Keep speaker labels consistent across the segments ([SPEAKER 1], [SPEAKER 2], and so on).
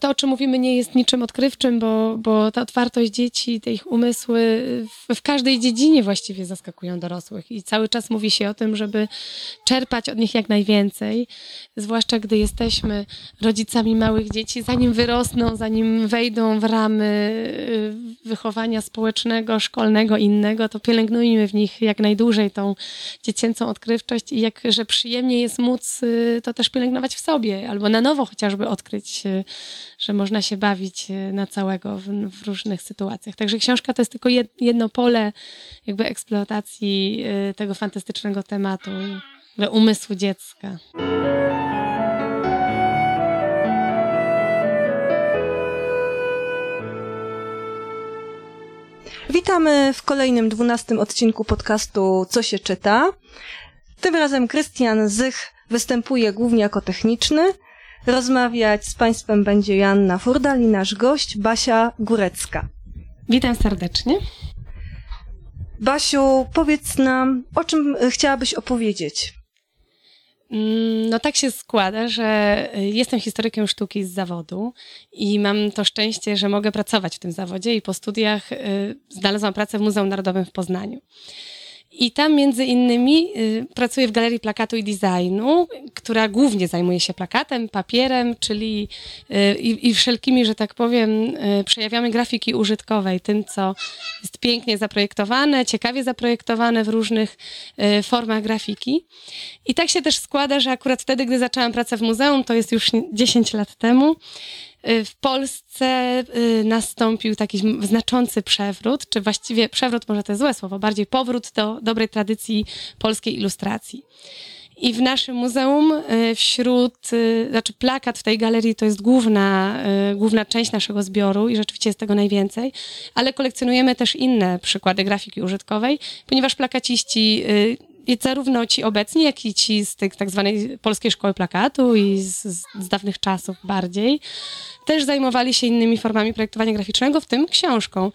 [SPEAKER 1] to, o czym mówimy, nie jest niczym odkrywczym, bo, bo ta otwartość dzieci, te ich umysły w, w, każdej dziedzinie właściwie zaskakują dorosłych. I cały czas mówi się o tym, żeby czerpać od nich jak najwięcej, zwłaszcza gdy jesteśmy rodzicami małych dzieci, zanim wyrosną, zanim wejdą w ramy y, wychowania społecznego, szkolnego, innego, to pielęgnujmy w nich jak najdłużej tą dziecięcą odkrywczość i jakże przyjemnie jest móc y, to też pielęgnować w sobie, albo na nowo chociażby odkryć y, że można się bawić e, na całego w, w, różnych sytuacjach. Także książka to jest tylko jedno pole jakby eksploatacji e, tego fantastycznego tematu, umysłu dziecka.
[SPEAKER 2] Witamy w kolejnym dwunastym odcinku podcastu Co się czyta. Tym razem Krystian Zych występuje głównie jako techniczny, Rozmawiać z Państwem będzie Joanna Furdal i nasz gość Basia Górecka.
[SPEAKER 1] Witam serdecznie.
[SPEAKER 2] Basiu, powiedz nam, o czym chciałabyś opowiedzieć?
[SPEAKER 1] Mm, no tak się składa, że jestem historykiem sztuki z zawodu i mam to szczęście, że mogę pracować w tym zawodzie i po studiach y, znalazłam pracę w Muzeum Narodowym w Poznaniu. I tam między innymi y, pracuję w Galerii Plakatu i Designu, która głównie zajmuje się plakatem, papierem, czyli y, i, i wszelkimi, że tak powiem, y, przejawiamy grafiki użytkowej, tym, co jest pięknie zaprojektowane, ciekawie zaprojektowane w różnych formach grafiki. I tak się też składa, że akurat wtedy, gdy zaczęłam pracę w muzeum, to jest już 10 lat temu, w Polsce y, nastąpił taki znaczący przewrót, czy właściwie przewrót może to jest złe słowo, bardziej powrót do dobrej tradycji polskiej ilustracji. I w naszym muzeum y, wśród, znaczy plakat w tej galerii to jest główna, główna część naszego zbioru i rzeczywiście jest tego najwięcej, ale kolekcjonujemy też inne przykłady grafiki użytkowej, ponieważ plakaciści zarówno ci obecni, jak i ci z tej tak zwanej polskiej szkoły plakatu i z, z dawnych czasów bardziej, też zajmowali się innymi formami projektowania graficznego, w tym książką.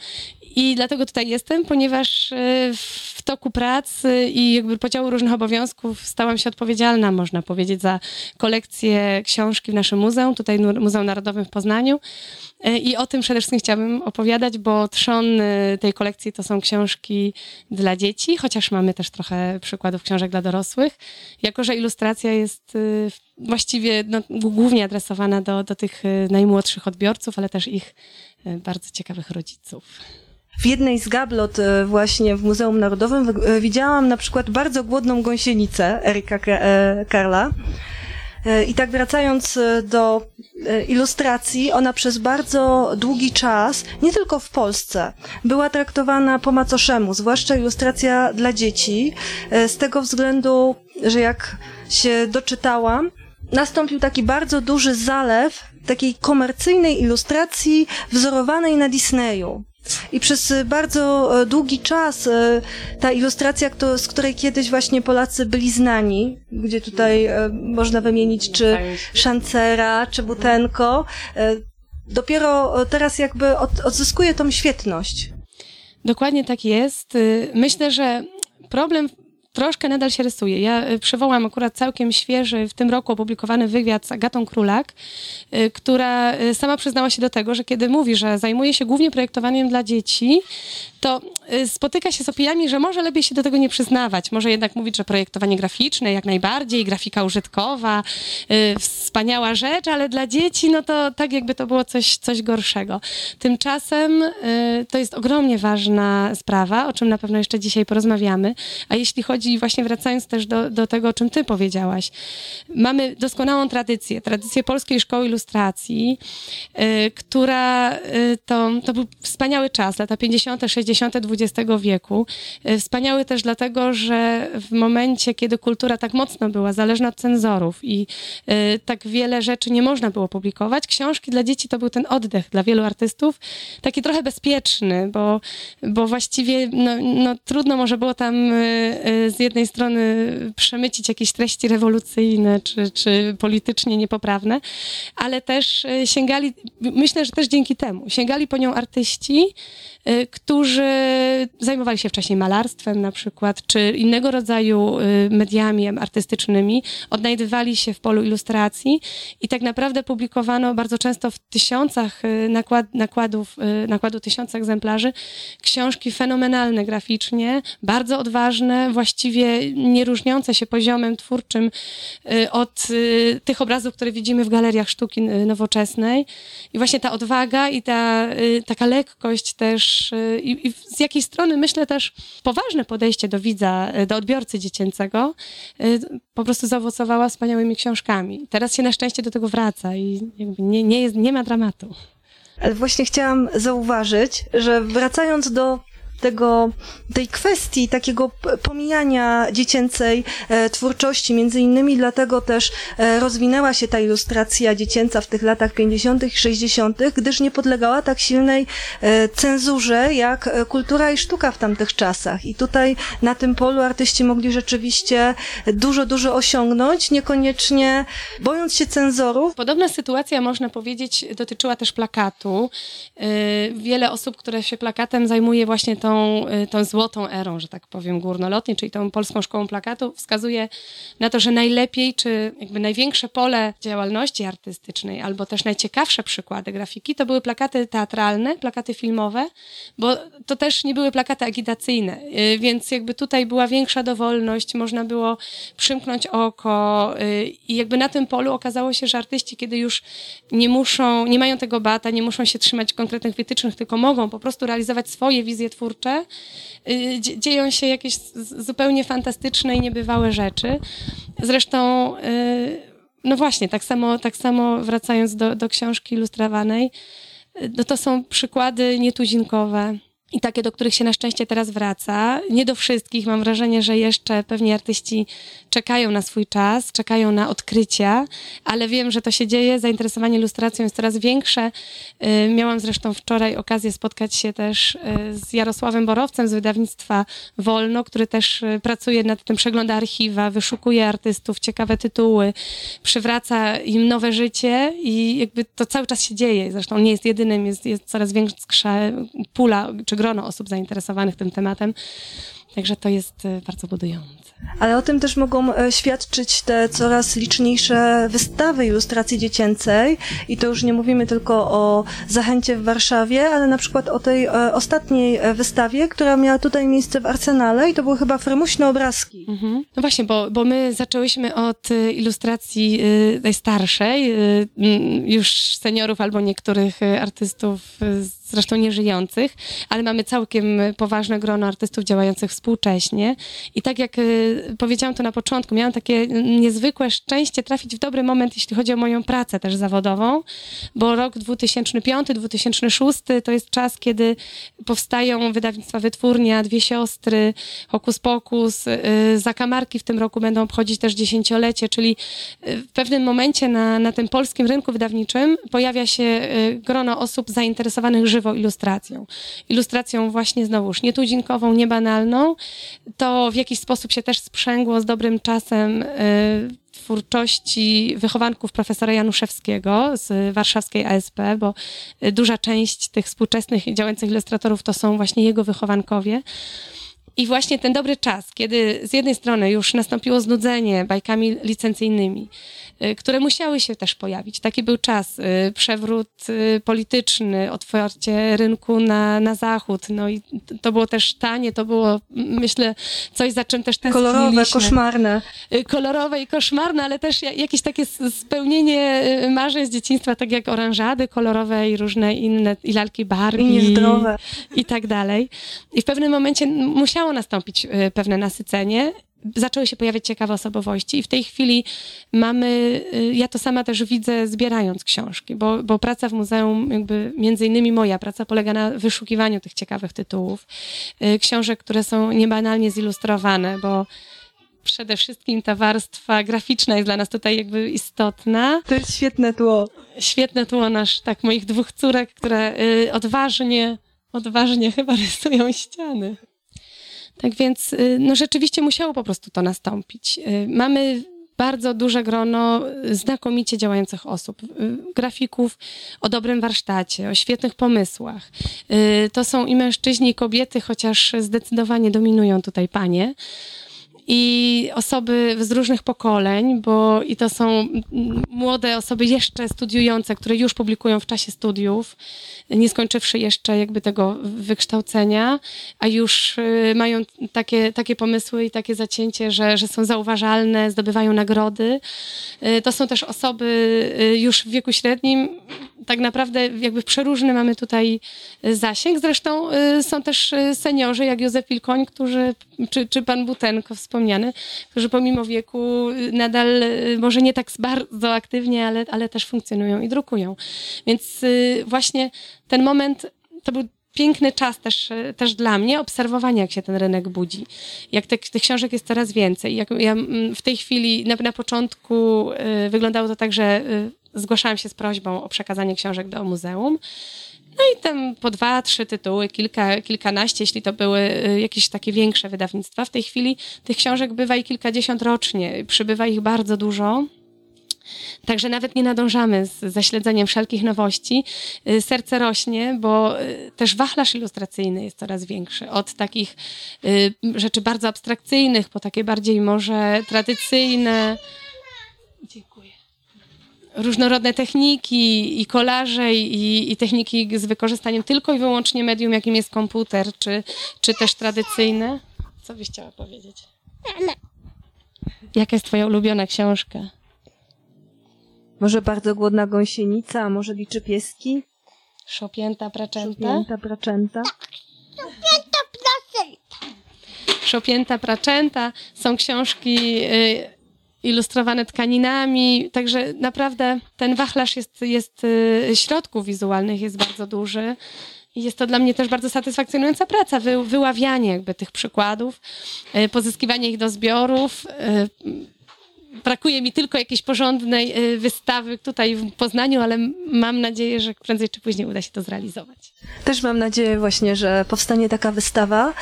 [SPEAKER 1] I dlatego tutaj jestem, ponieważ e, w toku pracy i jakby podziału różnych obowiązków stałam się odpowiedzialna, można powiedzieć, za kolekcję książki w naszym muzeum, tutaj Muzeum Narodowym w Poznaniu. E, I o tym przede wszystkim chciałabym opowiadać, bo trzon e, tej kolekcji to są książki dla dzieci, chociaż mamy też trochę przykładów książek dla dorosłych. Jako, że ilustracja jest właściwie no, głównie adresowana do, do tych najmłodszych odbiorców, ale też ich bardzo ciekawych rodziców.
[SPEAKER 2] W jednej z gablot e, właśnie w Muzeum Narodowym e, widziałam na przykład bardzo głodną gąsienicę Erika e, Karla. I tak wracając do ilustracji, ona przez bardzo długi czas, nie tylko w Polsce, była traktowana po macoszemu, zwłaszcza ilustracja dla dzieci, z tego względu, że jak się doczytałam, nastąpił taki bardzo duży zalew takiej komercyjnej ilustracji wzorowanej na Disneyu. I przez bardzo e, długi czas e, ta ilustracja, z której kiedyś właśnie Polacy byli znani, gdzie tutaj e, można wymienić czy Szancera, czy Butenko, dopiero teraz jakby odzyskuje tą świetność.
[SPEAKER 1] Dokładnie tak jest. Myślę, że problem troszkę nadal się rysuje. Ja y, przywołam akurat całkiem świeży, w tym roku opublikowany wywiad z Agatą Królak, y, która y, sama przyznała się do tego, że kiedy mówi, że zajmuje się głównie projektowaniem dla dzieci, to spotyka się z opiniami, że może lepiej się do tego nie przyznawać. Może jednak mówić, że projektowanie graficzne jak najbardziej, grafika użytkowa, wspaniała rzecz, ale dla dzieci, no to tak jakby to było coś, coś gorszego. Tymczasem to jest ogromnie ważna sprawa, o czym na pewno jeszcze dzisiaj porozmawiamy. A jeśli chodzi chodzi, właśnie wracając też do, do tego, o czym ty powiedziałaś. Mamy doskonałą tradycję, tradycję Polskiej Szkoły Ilustracji, y, która y, to, to był wspaniały czas, lata 50., 60. XX wieku. Y, wspaniały też dlatego, że w momencie, kiedy kultura tak mocno była zależna od cenzorów i tak wiele rzeczy nie można było publikować, książki dla dzieci to był ten oddech dla wielu artystów, taki trochę bezpieczny, bo, bo właściwie no, no, trudno może było tam z jednej strony przemycić jakieś treści rewolucyjne czy, czy politycznie niepoprawne, ale też e, sięgali, myślę, że też dzięki temu, sięgali po nią artyści, którzy zajmowali się wcześniej malarstwem na przykład, czy innego rodzaju y, mediami artystycznymi, odnajdywali się w polu ilustracji i tak naprawdę publikowano bardzo często w tysiącach y, nakład, nakładów, nakładu tysiąca egzemplarzy książki fenomenalne graficznie, bardzo odważne, właściwie nie różniące się poziomem twórczym od tych obrazów, które widzimy w galeriach sztuki nowoczesnej. I właśnie ta odwaga i ta taka lekkość też Y, i, i z jakiej strony myślę też poważne podejście do widza, y, do odbiorcy dziecięcego y, po prostu zaowocowała wspaniałymi książkami. Teraz się na szczęście do tego wraca i nie, nie, jest, nie ma dramatu.
[SPEAKER 2] Ale właśnie chciałam zauważyć, że wracając do tego, tej kwestii takiego pomijania dziecięcej e, twórczości. Między innymi dlatego też e, rozwinęła się ta ilustracja dziecięca w tych latach 50. i 60., gdyż nie podlegała tak silnej e, cenzurze jak kultura i sztuka w tamtych czasach. I tutaj na tym polu artyści mogli rzeczywiście dużo, dużo osiągnąć, niekoniecznie bojąc się cenzorów.
[SPEAKER 1] Podobna sytuacja, można powiedzieć, dotyczyła też plakatu. Wiele osób, które się plakatem zajmuje właśnie tą, y, tą złotą erą, że tak powiem, górnolotnie, czyli tą polską szkołą plakatu, wskazuje na to, że najlepiej, czy jakby największe pole działalności artystycznej, albo też najciekawsze przykłady grafiki, to były plakaty teatralne, plakaty filmowe, bo to też nie były plakaty agitacyjne, y, więc jakby tutaj była większa dowolność, można było przymknąć oko y, i jakby na tym polu okazało się, że artyści, kiedy już nie muszą, nie mają tego bata, nie muszą się trzymać konkretnych wytycznych, tylko mogą po prostu realizować swoje wizje twórcze, twórcze, y, dzieją się jakieś zupełnie fantastyczne i niebywałe rzeczy. Zresztą, y, no właśnie, tak samo, tak samo wracając do, do książki ilustrowanej, y, no to są przykłady nietuzinkowe i takie, do których się na szczęście teraz wraca. Nie do wszystkich. Mam wrażenie, że jeszcze pewni artyści czekają na swój czas, czekają na odkrycia, ale wiem, że to się dzieje. Zainteresowanie ilustracją jest coraz większe. Y, miałam zresztą wczoraj okazję spotkać się też y, z Jarosławem Borowcem z wydawnictwa Wolno, który też y, pracuje nad tym, przegląda archiwa, wyszukuje artystów, ciekawe tytuły, przywraca im nowe życie i jakby to cały czas się dzieje. Zresztą nie jest jedynym, jest, jest coraz większa pula czy grono osób zainteresowanych tym tematem. Także to jest e, bardzo budujące.
[SPEAKER 2] Ale o tym też mogą e, świadczyć te coraz liczniejsze wystawy ilustracji dziecięcej i to już nie mówimy tylko o Zachęcie w Warszawie, ale na przykład o tej e, ostatniej wystawie, która miała tutaj miejsce w Arsenale i to były chyba frymuśne obrazki.
[SPEAKER 1] Mhm. No właśnie, bo, bo my zaczęłyśmy od ilustracji najstarszej, już seniorów albo niektórych artystów z zresztą nieżyjących, ale mamy całkiem poważne grono artystów działających współcześnie. I tak jak y, powiedziałam to na początku, miałam takie niezwykłe szczęście trafić w dobry moment, jeśli chodzi o moją pracę też zawodową, bo rok 2005-2006 to jest czas, kiedy powstają wydawnictwa Wytwórnia, Dwie Siostry, Hokus Pokus, y, Zakamarki w tym roku będą obchodzić też dziesięciolecie, czyli y, w pewnym momencie na, na tym polskim rynku wydawniczym pojawia się grono osób zainteresowanych żywą ilustracją. Ilustracją właśnie znowuż nietuzinkową, niebanalną. To w jakiś sposób się też sprzęgło z dobrym czasem y, twórczości wychowanków profesora Januszewskiego z warszawskiej ASP, bo duża część tych współczesnych działających ilustratorów to są właśnie jego wychowankowie. I właśnie ten dobry czas, kiedy z jednej strony już nastąpiło znudzenie bajkami licencyjnymi, y, które musiały się też pojawić. Taki był czas, y, przewrót y, polityczny, otwarcie rynku na, na zachód. No i to było też tanie, to było, myślę, coś za czym też
[SPEAKER 2] Kolorowe, koszmarne.
[SPEAKER 1] Kolorowe i koszmarne, ale też jakieś takie spełnienie marzeń z dzieciństwa, tak jak oranżady kolorowe i różne inne, i lalki Barbie. I
[SPEAKER 2] niezdrowe.
[SPEAKER 1] I tak dalej. I w pewnym momencie musiało musiało nastąpić y, pewne nasycenie, zaczęły się pojawiać ciekawe osobowości i w tej chwili mamy, y, ja to sama też widzę zbierając książki, bo, bo praca w muzeum, jakby między innymi moja praca polega na wyszukiwaniu tych ciekawych tytułów, y, książek, które są niebanalnie zilustrowane, bo przede wszystkim ta warstwa graficzna jest dla nas tutaj jakby istotna.
[SPEAKER 2] To jest świetne tło.
[SPEAKER 1] Świetne tło nasz, tak, moich dwóch córek, które odważnie, odważnie chyba rysują ściany. Tak więc no rzeczywiście musiało po prostu to nastąpić. Mamy bardzo duże grono znakomicie działających osób, grafików o dobrym warsztacie, o świetnych pomysłach. To są i mężczyźni, i kobiety, chociaż zdecydowanie dominują tutaj panie i osoby z różnych pokoleń, bo i to są młode osoby jeszcze studiujące, które już publikują w czasie studiów, nie skończywszy jeszcze jakby tego wykształcenia, a już y, mają takie, takie pomysły i takie zacięcie, że, że są zauważalne, zdobywają nagrody. Y, to są też osoby y, już w wieku średnim, tak naprawdę jakby przeróżny mamy tutaj zasięg. Zresztą są też seniorzy, jak Józef Wilkoń, którzy, czy, czy pan Butenko wspomniany, którzy pomimo wieku nadal, może nie tak bardzo aktywnie, ale, ale też funkcjonują i drukują. Więc właśnie ten moment to był piękny czas też, też dla mnie, obserwowania, jak się ten rynek budzi. Jak te, tych książek jest coraz więcej. Jak ja w tej chwili, na, na początku y, wyglądało to tak, że y, zgłaszałam się z prośbą o przekazanie książek do muzeum. No i tam po dwa, trzy tytuły, kilka, kilkanaście, jeśli to były y, jakieś takie większe wydawnictwa. W tej chwili tych książek bywa i kilkadziesiąt rocznie. Przybywa ich bardzo dużo. Także nawet nie nadążamy z zaśledzeniem wszelkich nowości. Y, serce rośnie, bo y, też wachlarz ilustracyjny jest coraz większy. Od takich rzeczy bardzo abstrakcyjnych, po takie bardziej może tradycyjne. Różnorodne techniki i kolaże i, i techniki z wykorzystaniem tylko i wyłącznie medium, jakim jest komputer, czy, czy też tradycyjne. Co byś chciała powiedzieć? Jaka jest twoja ulubiona książka?
[SPEAKER 2] Może bardzo głodna gąsienica, a może liczy pieski?
[SPEAKER 1] Szopięta praczęta?
[SPEAKER 2] Szopięta praczęta.
[SPEAKER 3] Szopięta praczęta.
[SPEAKER 1] Szopięta praczęta. Są książki y, ilustrowane tkaninami, także naprawdę ten wachlarz jest, jest y, środków wizualnych jest bardzo duży. I jest to dla mnie też bardzo satysfakcjonująca praca, wy, wyławianie jakby tych przykładów, y, pozyskiwanie ich do zbiorów, brakuje mi tylko jakiejś porządnej y, wystawy tutaj w Poznaniu, ale mam nadzieję, że prędzej czy później uda się to zrealizować.
[SPEAKER 2] Też mam nadzieję właśnie, że powstanie taka wystawa.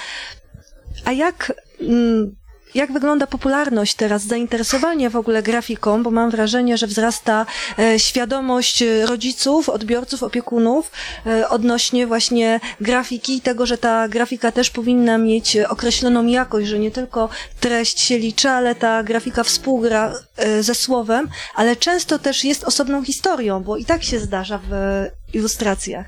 [SPEAKER 2] A jak mm, jak wygląda popularność teraz, zainteresowanie w ogóle grafiką, bo mam wrażenie, że wzrasta e, świadomość rodziców, odbiorców, opiekunów e, odnośnie właśnie grafiki i tego, że ta grafika też powinna mieć określoną jakość, że nie tylko treść się liczy, ale ta grafika współgra e, ze słowem, ale często też jest osobną historią, bo i tak się zdarza w ilustracjach.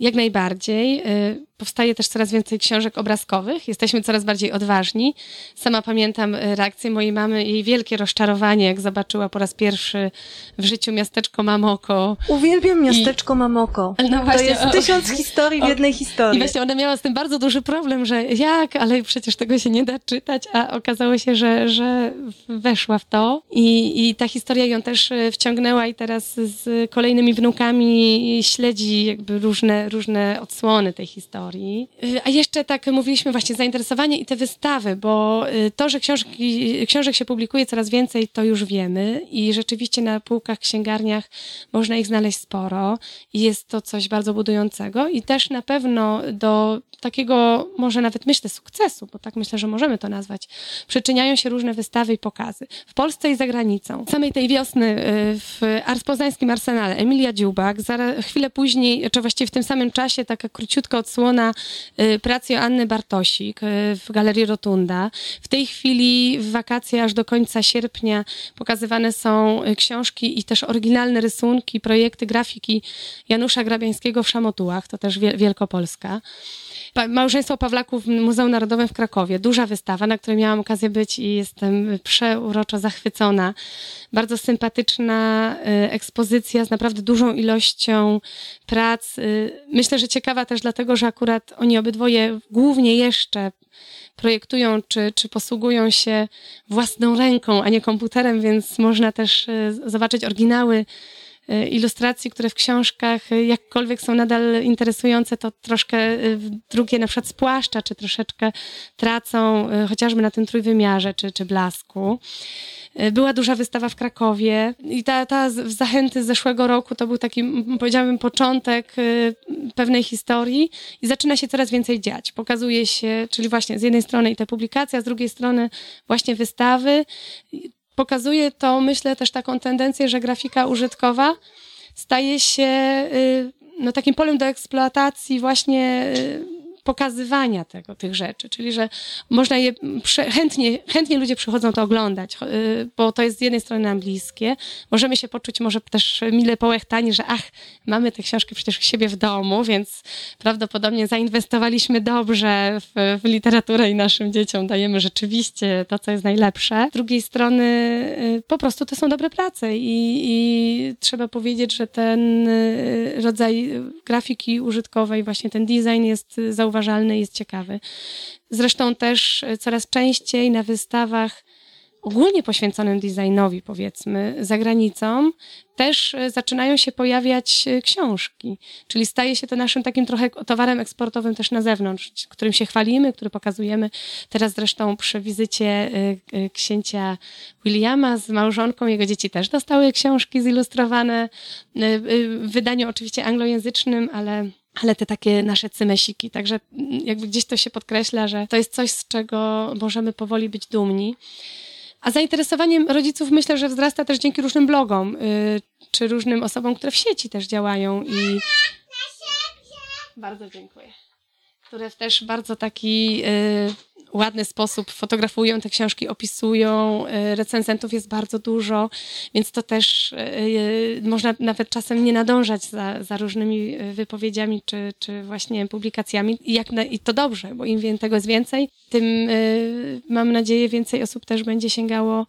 [SPEAKER 1] Jak najbardziej. Y, powstaje też coraz więcej książek obrazkowych. Jesteśmy coraz bardziej odważni. Sama pamiętam y, reakcję mojej mamy, jej wielkie rozczarowanie, jak zobaczyła po raz pierwszy w życiu miasteczko Mamoko.
[SPEAKER 2] Uwielbiam miasteczko I... Mamoko. No właśnie, to jest o... tysiąc historii w jednej historii.
[SPEAKER 1] I właśnie ona miała z tym bardzo duży problem, że jak, ale przecież tego się nie da czytać, a okazało się, że, że weszła w to i, i ta historia ją też y, wciągnęła i teraz z kolejnymi wnukami śledzi jakby różne, różne odsłony tej historii. Y, a jeszcze tak mówiliśmy właśnie zainteresowanie i te wystawy, bo y, to, że książki, książek się publikuje coraz więcej, to już wiemy i rzeczywiście na półkach, księgarniach można ich znaleźć sporo i jest to coś bardzo budującego i też na pewno do takiego, może nawet myślę, sukcesu, bo tak myślę, że możemy to nazwać, przyczyniają się różne wystawy i pokazy. W Polsce i za granicą. Samej tej wiosny y, w Ars Arsenale Emilia Dziubak, chwilę później, czy właściwie w tym samym czasie, taka króciutka odsłona y, pracy Anny Bartosik y, w Galerii Rotunda. W tej chwili w wakacje aż do końca sierpnia pokazywane są książki i też oryginalne rysunki, projekty grafiki Janusza Grabiańskiego w Szamotułach, to też Wielkopolska. Małżeństwo Pawlaków w Muzeum Narodowym w Krakowie. Duża wystawa, na której miałam okazję być i jestem przeuroczo zachwycona. Bardzo sympatyczna y, ekspozycja z naprawdę dużą ilością prac. Y, myślę, że ciekawa też dlatego, że akurat oni obydwoje głównie jeszcze projektują czy, czy posługują się własną ręką, a nie komputerem, więc można też y, zobaczyć oryginały ilustracji, które w książkach y, jakkolwiek są nadal interesujące, to troszkę drugie na przykład spłaszcza, czy troszeczkę tracą chociażby na tym trójwymiarze, czy, czy blasku. Była duża wystawa w Krakowie i ta, ta zachęty z zeszłego roku to był taki, powiedziałabym, początek pewnej historii i zaczyna się coraz więcej dziać. Pokazuje się, czyli właśnie z jednej strony i te publikacje, a z drugiej strony właśnie wystawy pokazuje to, myślę, też taką tendencję, że grafika użytkowa staje się y, no, takim polem do eksploatacji właśnie y, pokazywania tego, tych rzeczy, czyli że można je chętnie, chętnie ludzie przychodzą to oglądać, y, bo to jest z jednej strony nam bliskie. Możemy się poczuć może też mile połechtani, że ach, mamy te książki przecież u siebie w domu, więc prawdopodobnie zainwestowaliśmy dobrze w, w literaturę i naszym dzieciom dajemy rzeczywiście to, co jest najlepsze. Z drugiej strony y, po prostu to są dobre prace i, i trzeba powiedzieć, że ten y, rodzaj grafiki użytkowej, właśnie ten design jest zauważony zauważalny jest ciekawy. Zresztą też e, coraz częściej na wystawach ogólnie poświęconym designowi, powiedzmy, za granicą, też e, zaczynają się pojawiać e, książki. Czyli staje się to naszym takim trochę towarem eksportowym też na zewnątrz, którym się chwalimy, który pokazujemy. Teraz zresztą przy wizycie księcia Williama z małżonką, jego dzieci też dostały książki zilustrowane w wydaniu oczywiście anglojęzycznym, ale ale te takie nasze cymesiki. Także jakby gdzieś to się podkreśla, że to jest coś, z czego możemy powoli być dumni. A zainteresowaniem rodziców myślę, że wzrasta też dzięki różnym blogom, y, czy różnym osobom, które w sieci też działają i... Bardzo dziękuję. Które też bardzo taki y, ładny sposób fotografują te książki, opisują. E, recenzentów jest bardzo dużo, więc to też e, e, można nawet czasem nie nadążać za, za różnymi wypowiedziami czy, czy właśnie publikacjami. I, jak na, I to dobrze, bo im tego jest więcej, tym mam nadzieję więcej osób też będzie sięgało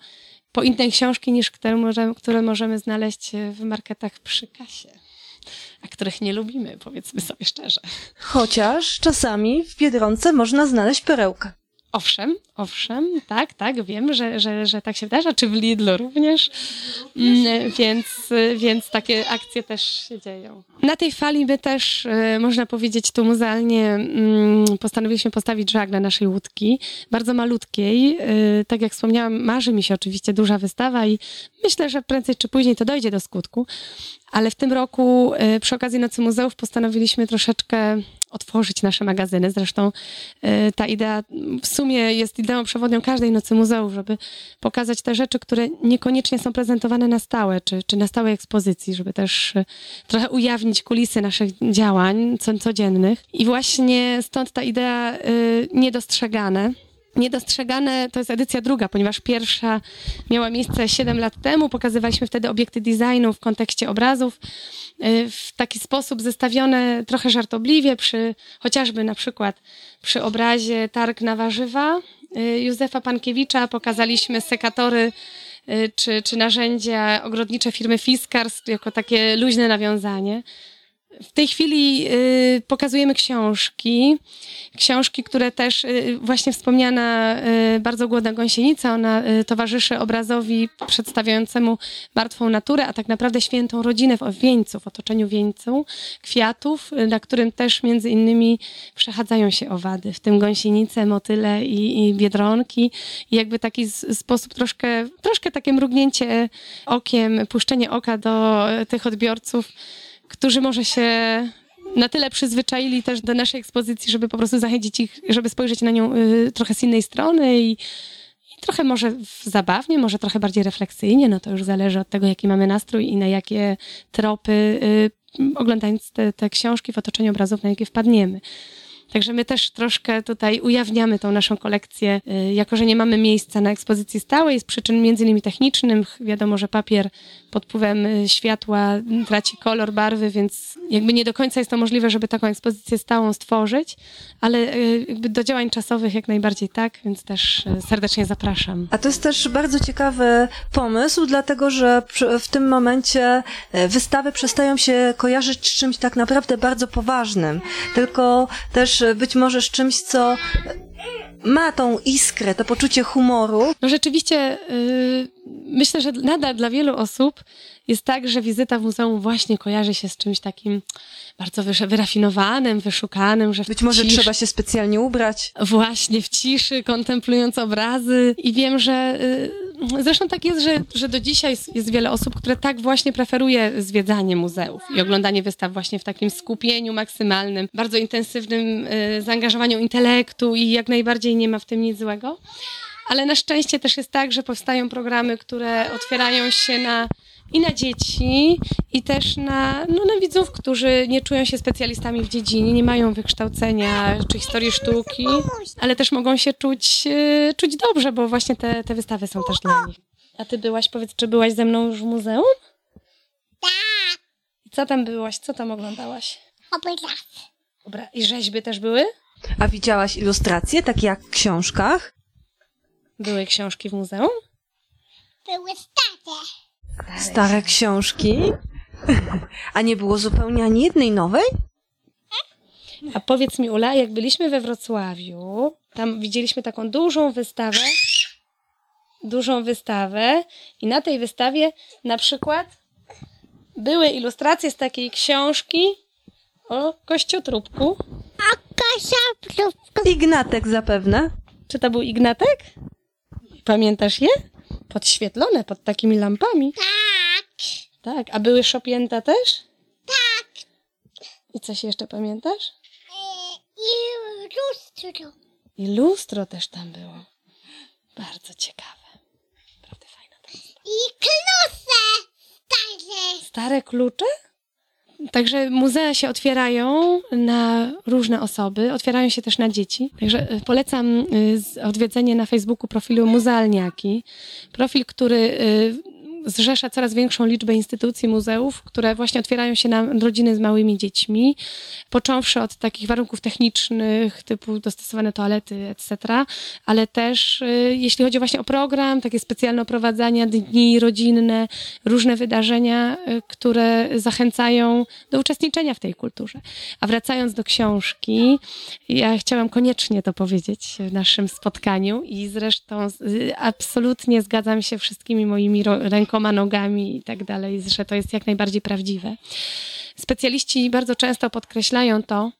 [SPEAKER 1] po inne książki niż które możemy, które możemy znaleźć w marketach przy kasie a których nie lubimy, powiedzmy sobie szczerze.
[SPEAKER 2] Chociaż czasami w Biedronce można znaleźć perełkę.
[SPEAKER 1] Owszem, owszem, tak, tak, wiem, że, że, że tak się wydarza, czy w Lidlu również, mm, więc, więc takie akcje też się dzieją. Na tej fali my też, e, można powiedzieć, tu muzealnie mm, postanowiliśmy postawić żag na naszej łódki, bardzo malutkiej. E, tak jak wspomniałam, marzy mi się oczywiście duża wystawa i myślę, że prędzej czy później to dojdzie do skutku, ale w tym roku e, przy okazji Nocy Muzeów postanowiliśmy troszeczkę otworzyć nasze magazyny. Zresztą e, ta idea w sumie jest ideą przewodnią każdej Nocy Muzeów, żeby pokazać te rzeczy, które niekoniecznie są prezentowane na stałe, czy, czy na stałej ekspozycji, żeby też e, trochę ujawnić kulisy naszych działań codziennych. I właśnie stąd ta idea niedostrzegane Niedostrzegane to jest edycja druga, ponieważ pierwsza miała miejsce 7 lat temu. Pokazywaliśmy wtedy obiekty designu w kontekście obrazów. Y, w taki sposób zestawione trochę żartobliwie przy chociażby na przykład przy obrazie Targ na warzywa y, Józefa Pankiewicza pokazaliśmy sekatory y, czy, czy narzędzia ogrodnicze firmy Fiskars jako takie luźne nawiązanie. W tej chwili y, pokazujemy książki. Książki, które też y, właśnie wspomniana y, bardzo głodna gąsienica, ona towarzyszy obrazowi przedstawiającemu martwą naturę, a tak naprawdę świętą rodzinę w wieńcu, w otoczeniu wieńcu, kwiatów, na którym też między innymi przechadzają się owady, w tym gąsienice, motyle i, i biedronki. I jakby taki sposób troszkę, troszkę takie mrugnięcie okiem, puszczenie oka do tych odbiorców, którzy może się na tyle przyzwyczaili też do naszej ekspozycji, żeby po prostu zachęcić ich, żeby spojrzeć na nią y, trochę z innej strony i, i trochę może zabawnie, może trochę bardziej refleksyjnie, no to już zależy od tego, jaki mamy nastrój i na jakie tropy, y, oglądając te, te książki w otoczeniu obrazów, na jakie wpadniemy. Także my też troszkę tutaj ujawniamy tą naszą kolekcję, y, jako że nie mamy miejsca na ekspozycji stałej z przyczyn między innymi technicznych. Wiadomo, że papier pod wpływem y, światła traci kolor, barwy, więc jakby nie do końca jest to możliwe, żeby taką ekspozycję stałą stworzyć, ale y, do działań czasowych jak najbardziej tak, więc też serdecznie zapraszam.
[SPEAKER 2] A to jest też bardzo ciekawy pomysł, dlatego że w tym momencie wystawy przestają się kojarzyć z czymś tak naprawdę bardzo poważnym, tylko też być może z czymś, co ma tą iskrę, to poczucie humoru.
[SPEAKER 1] No rzeczywiście yy, myślę, że nadal dla wielu osób jest tak, że wizyta w muzeum właśnie kojarzy się z czymś takim bardzo wyrafinowanym, wyszukanym, że
[SPEAKER 2] Być może
[SPEAKER 1] ciszy,
[SPEAKER 2] trzeba się specjalnie ubrać.
[SPEAKER 1] Właśnie w ciszy, kontemplując obrazy i wiem, że yy, zresztą tak jest, że, że do dzisiaj jest, wiele osób, które tak właśnie preferuje zwiedzanie muzeów i oglądanie wystaw właśnie w takim skupieniu maksymalnym, bardzo intensywnym yy, zaangażowaniu intelektu i jak najbardziej nie ma w tym nic złego. Ale na szczęście też jest tak, że powstają programy, które otwierają się na i na dzieci, i też na, no, na widzów, którzy nie czują się specjalistami w dziedzinie, nie mają wykształcenia czy historii sztuki, ale też mogą się czuć, e, czuć dobrze, bo właśnie te, te wystawy są też dla nich. A ty byłaś, powiedz, czy byłaś ze mną już w muzeum?
[SPEAKER 3] Tak,
[SPEAKER 1] I co tam byłaś? Co tam oglądałaś?
[SPEAKER 3] obraz.
[SPEAKER 1] Dobra, i rzeźby też były?
[SPEAKER 2] A widziałaś ilustracje, takie jak w książkach?
[SPEAKER 1] Były książki w muzeum?
[SPEAKER 3] Były stare.
[SPEAKER 2] Stare książki? A nie było zupełnie ani jednej nowej?
[SPEAKER 1] A powiedz mi, Ula, jak byliśmy we Wrocławiu, tam widzieliśmy taką dużą wystawę, dużą wystawę i na tej wystawie na przykład były ilustracje z takiej książki o kościotrupku.
[SPEAKER 3] A Kasia Plówka.
[SPEAKER 2] Ignatek zapewne.
[SPEAKER 1] Czy to był Ignatek? Pamiętasz je? Podświetlone pod takimi lampami.
[SPEAKER 3] Tak,
[SPEAKER 1] Tak, a były szopięta też?
[SPEAKER 3] tak.
[SPEAKER 1] I coś jeszcze pamiętasz?
[SPEAKER 3] E, I lustro.
[SPEAKER 1] I lustro też tam było. Bardzo ciekawe. Naprawdę fajna ta.
[SPEAKER 3] I klusy stare.
[SPEAKER 1] Stare klucze? Także muzea się otwierają na różne osoby, otwierają się też na dzieci. Także y, polecam z- odwiedzenie na Facebooku profilu Muzealniaki. Profil, który y, zrzesza coraz większą liczbę instytucji, muzeów, które właśnie otwierają się na rodziny z małymi dziećmi, począwszy od takich warunków technicznych, typu dostosowane toalety, etc., ale też y, jeśli chodzi właśnie o program, takie specjalne oprowadzania, dni rodzinne, różne wydarzenia, y, które zachęcają do uczestniczenia w tej kulturze. A wracając do książki, ja chciałam koniecznie to powiedzieć w naszym spotkaniu i zresztą absolutnie zgadzam się wszystkimi moimi ro- rękoma, nogami i tak dalej, że to jest jak najbardziej prawdziwe. Specjaliści bardzo często podkreślają to,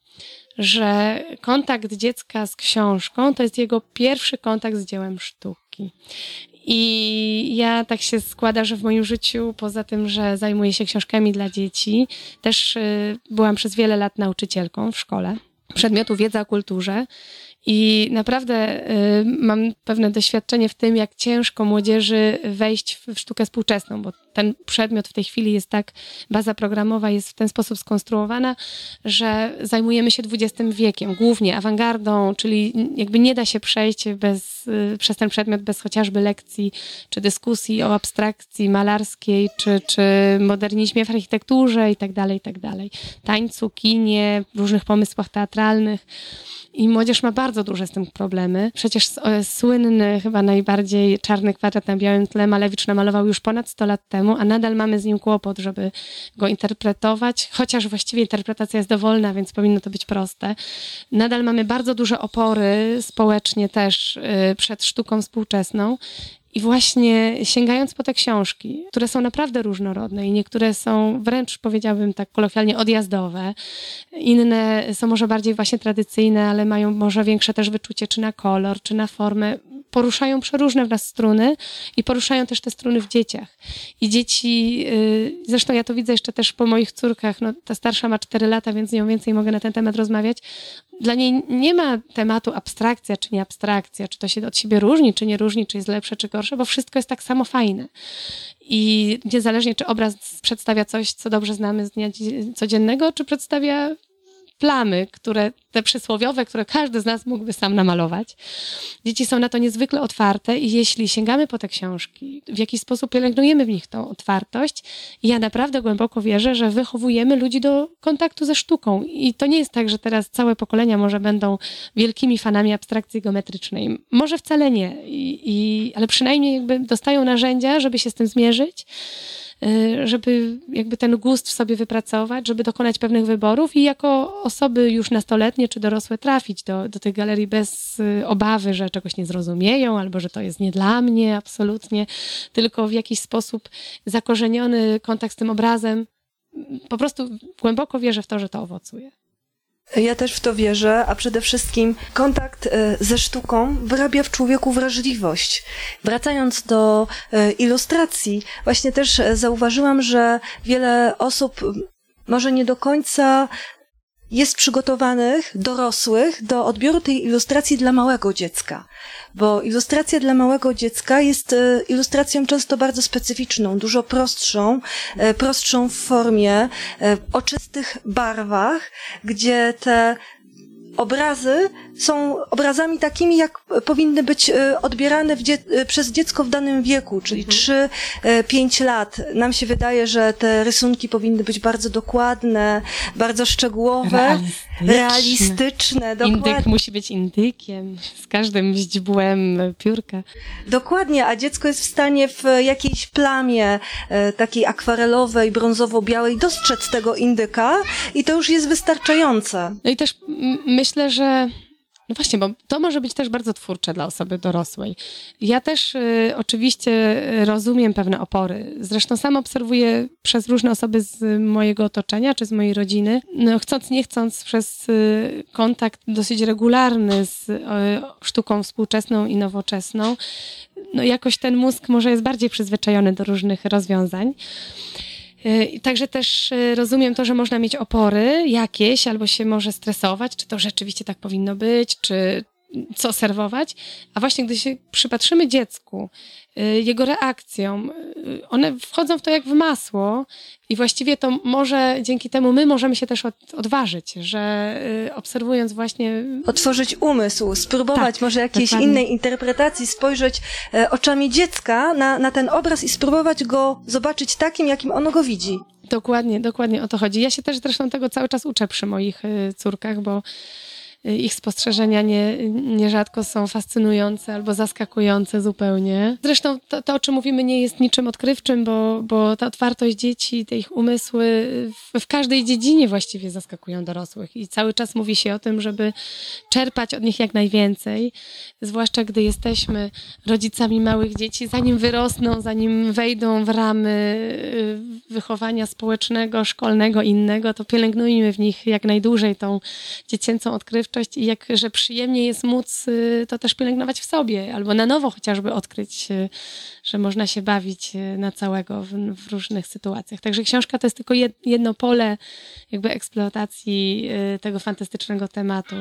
[SPEAKER 1] że kontakt dziecka z książką to jest jego pierwszy kontakt z dziełem sztuki. I ja tak się składa, że w moim życiu, poza tym, że zajmuję się książkami dla dzieci, też y, byłam przez wiele lat nauczycielką w szkole przedmiotu wiedza o kulturze. I naprawdę y, mam pewne doświadczenie w tym, jak ciężko młodzieży wejść w, sztukę współczesną, bo ten przedmiot w tej chwili jest tak, baza programowa jest w ten sposób skonstruowana, że zajmujemy się XX wiekiem, głównie awangardą, czyli jakby nie da się przejść bez, y, przez ten przedmiot bez chociażby lekcji czy dyskusji o abstrakcji malarskiej, czy, czy modernizmie w architekturze i tak dalej, i tak dalej. Tańcu, kinie, różnych pomysłach teatralnych. I młodzież ma bardzo duże z tym problemy. Przecież słynny, chyba najbardziej czarny kwadrat na białym tle Malewicz namalował już ponad 100 lat temu, a nadal mamy z nim kłopot, żeby go interpretować, chociaż właściwie interpretacja jest dowolna, więc powinno to być proste. Nadal mamy bardzo duże opory społecznie też y, przed sztuką współczesną. I właśnie sięgając po te książki, które są naprawdę różnorodne i niektóre są wręcz, powiedziałabym tak kolokwialnie, odjazdowe, inne są może bardziej właśnie tradycyjne, ale mają może większe też wyczucie czy na kolor, czy na formę. Poruszają przeróżne w nas struny i poruszają też te struny w dzieciach. I dzieci, yy, zresztą ja to widzę jeszcze też po moich córkach, no ta starsza ma 4 lata, więc z nią więcej mogę na ten temat rozmawiać. Dla niej nie ma tematu abstrakcja czy nie abstrakcja, czy to się od siebie różni, czy nie różni, czy jest lepsze, czy gorsze, bo wszystko jest tak samo fajne. I niezależnie, czy obraz przedstawia coś, co dobrze znamy z dnia dzi- codziennego, czy przedstawia plamy, które te przysłowiowe, które każdy z nas mógłby sam namalować. Dzieci są na to niezwykle otwarte i jeśli sięgamy po te książki, w jakiś sposób pielęgnujemy w nich tą otwartość, ja naprawdę głęboko wierzę, że wychowujemy ludzi do kontaktu ze sztuką. I to nie jest tak, że teraz całe pokolenia może będą wielkimi fanami abstrakcji geometrycznej. Może wcale nie, I, i, ale przynajmniej jakby dostają narzędzia, żeby się z tym zmierzyć żeby jakby ten gust w sobie wypracować, żeby dokonać pewnych wyborów i jako osoby już nastoletnie czy dorosłe trafić do, do tych galerii bez y, obawy, że czegoś nie zrozumieją albo że to jest nie dla mnie absolutnie, tylko w jakiś sposób zakorzeniony kontakt z tym obrazem. Po prostu głęboko wierzę w to, że to owocuje.
[SPEAKER 2] Ja też w to wierzę, a przede wszystkim kontakt e, ze sztuką wyrabia w człowieku wrażliwość. Wracając do e, ilustracji, właśnie też e, zauważyłam, że wiele osób może nie do końca jest przygotowanych, dorosłych, do odbioru tej ilustracji dla małego dziecka. Bo ilustracja dla małego dziecka jest e, ilustracją często bardzo specyficzną, dużo prostszą, e, prostszą w formie, e, o czystych barwach, gdzie te obrazy są obrazami takimi, jak powinny być e, odbierane dzie e, przez dziecko w danym wieku, czyli mhm. 3-5 e, lat. Nam się wydaje, że te rysunki powinny być bardzo dokładne, bardzo szczegółowe, realistyczne. realistyczne
[SPEAKER 1] dokładnie. Indyk musi być indykiem, z każdym źdźbłem piórka.
[SPEAKER 2] Dokładnie, a dziecko jest w stanie w jakiejś plamie takiej akwarelowej, brązowo-białej dostrzec tego indyka i to już jest wystarczające.
[SPEAKER 1] No i też myślę, że no właśnie, bo to może być też bardzo twórcze dla osoby dorosłej. Ja też y, oczywiście rozumiem pewne opory. Zresztą sam obserwuję przez różne osoby z mojego otoczenia czy z mojej rodziny, no, chcąc, nie chcąc, przez y, kontakt dosyć regularny z y, sztuką współczesną i nowoczesną, no jakoś ten mózg może jest bardziej przyzwyczajony do różnych rozwiązań. Y, także też y, rozumiem to, że można mieć opory jakieś, albo się może stresować, czy to rzeczywiście tak powinno być, czy co serwować. A właśnie gdy się przypatrzymy dziecku, y, jego reakcjom, one wchodzą w to jak w masło i właściwie to może dzięki temu my możemy się też od, odważyć, że obserwując właśnie...
[SPEAKER 2] Otworzyć umysł, spróbować tak, może jakiejś dokładnie. innej interpretacji, spojrzeć e, oczami dziecka na, na ten obraz i spróbować go zobaczyć takim, jakim ono go widzi.
[SPEAKER 1] Dokładnie, dokładnie o to chodzi. Ja się też zresztą tego cały czas uczę przy moich córkach, bo ich spostrzeżenia nie, nierzadko są fascynujące albo zaskakujące zupełnie. Zresztą to, to, o czym mówimy, nie jest niczym odkrywczym, bo, bo ta otwartość dzieci, te ich umysły w, w każdej dziedzinie właściwie zaskakują dorosłych i cały czas mówi się o tym, żeby czerpać od nich jak najwięcej, zwłaszcza gdy jesteśmy rodzicami małych dzieci, zanim wyrosną, zanim wejdą w ramy y, wychowania społecznego, szkolnego, innego, to pielęgnujmy w nich jak najdłużej tą dziecięcą odkrywczość i jak, że przyjemnie jest móc y, to też pielęgnować w sobie, albo na nowo chociażby odkryć, y, że można się bawić y, na całego w, w różnych sytuacjach. Także książka to jest tylko jedno pole jakby eksploatacji tego fantastycznego tematu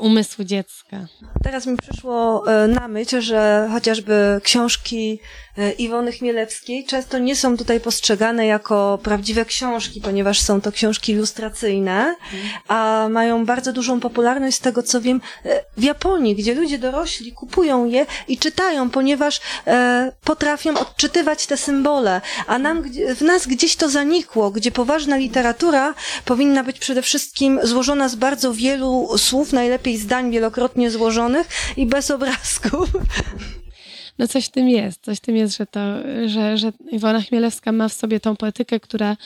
[SPEAKER 1] umysłu dziecka.
[SPEAKER 2] Teraz mi przyszło e, na myśl, że chociażby książki e, Iwony Chmielewskiej często nie są tutaj postrzegane jako prawdziwe książki, ponieważ są to książki ilustracyjne, a mają bardzo dużą popularność z tego, co wiem, e, w Japonii, gdzie ludzie dorośli kupują je i czytają, ponieważ potrafią odczytywać te symbole, a nam, w nas gdzieś to zanikło, gdzie poważna literatura powinna być przede wszystkim złożona z bardzo wielu słów, najlepiej lepiej zdań wielokrotnie złożonych i bez obrazków.
[SPEAKER 1] No coś w tym jest, coś w tym jest, że to, że, że Iwona Chmielewska ma w sobie tą poetykę, która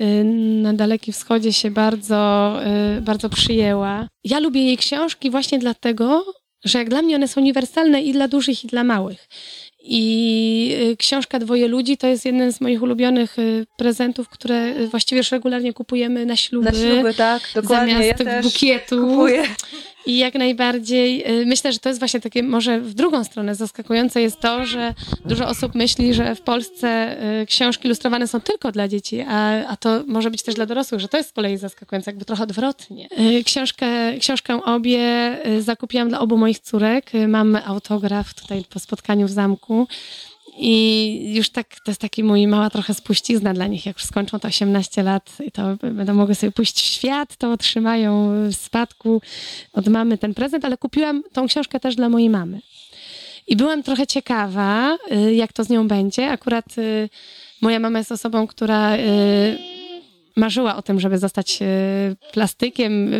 [SPEAKER 1] y, na Dalekim Wschodzie się bardzo, y, bardzo przyjęła. Ja lubię jej książki właśnie dlatego, że jak dla mnie one są uniwersalne i dla dużych, i dla małych. I y, książka Dwoje Ludzi to jest jeden z moich ulubionych prezentów, które właściwie już regularnie kupujemy na śluby.
[SPEAKER 2] Na śluby, tak, dokładnie.
[SPEAKER 1] Zamiast
[SPEAKER 2] ja
[SPEAKER 1] bukietu.
[SPEAKER 2] Kupuję.
[SPEAKER 1] I jak najbardziej y, myślę, że to jest właśnie takie może w drugą stronę zaskakujące jest to, że dużo osób myśli, że w Polsce y, książki ilustrowane są tylko dla dzieci, a, a to może być też dla dorosłych, że to jest z kolei zaskakujące, jakby trochę odwrotnie. Y, książkę, książkę obie zakupiłam dla obu moich córek. Mam autograf tutaj po spotkaniu w zamku. I już tak, to jest taki mój mała trochę spuścizna dla nich. Jak już skończą to 18 lat i to będą mogły sobie pójść w świat, to otrzymają w spadku od mamy ten prezent, ale kupiłam tą książkę też dla mojej mamy. I byłam trochę ciekawa, y, jak to z nią będzie. Akurat y, moja mama jest osobą, która y, marzyła o tym, żeby zostać e, plastykiem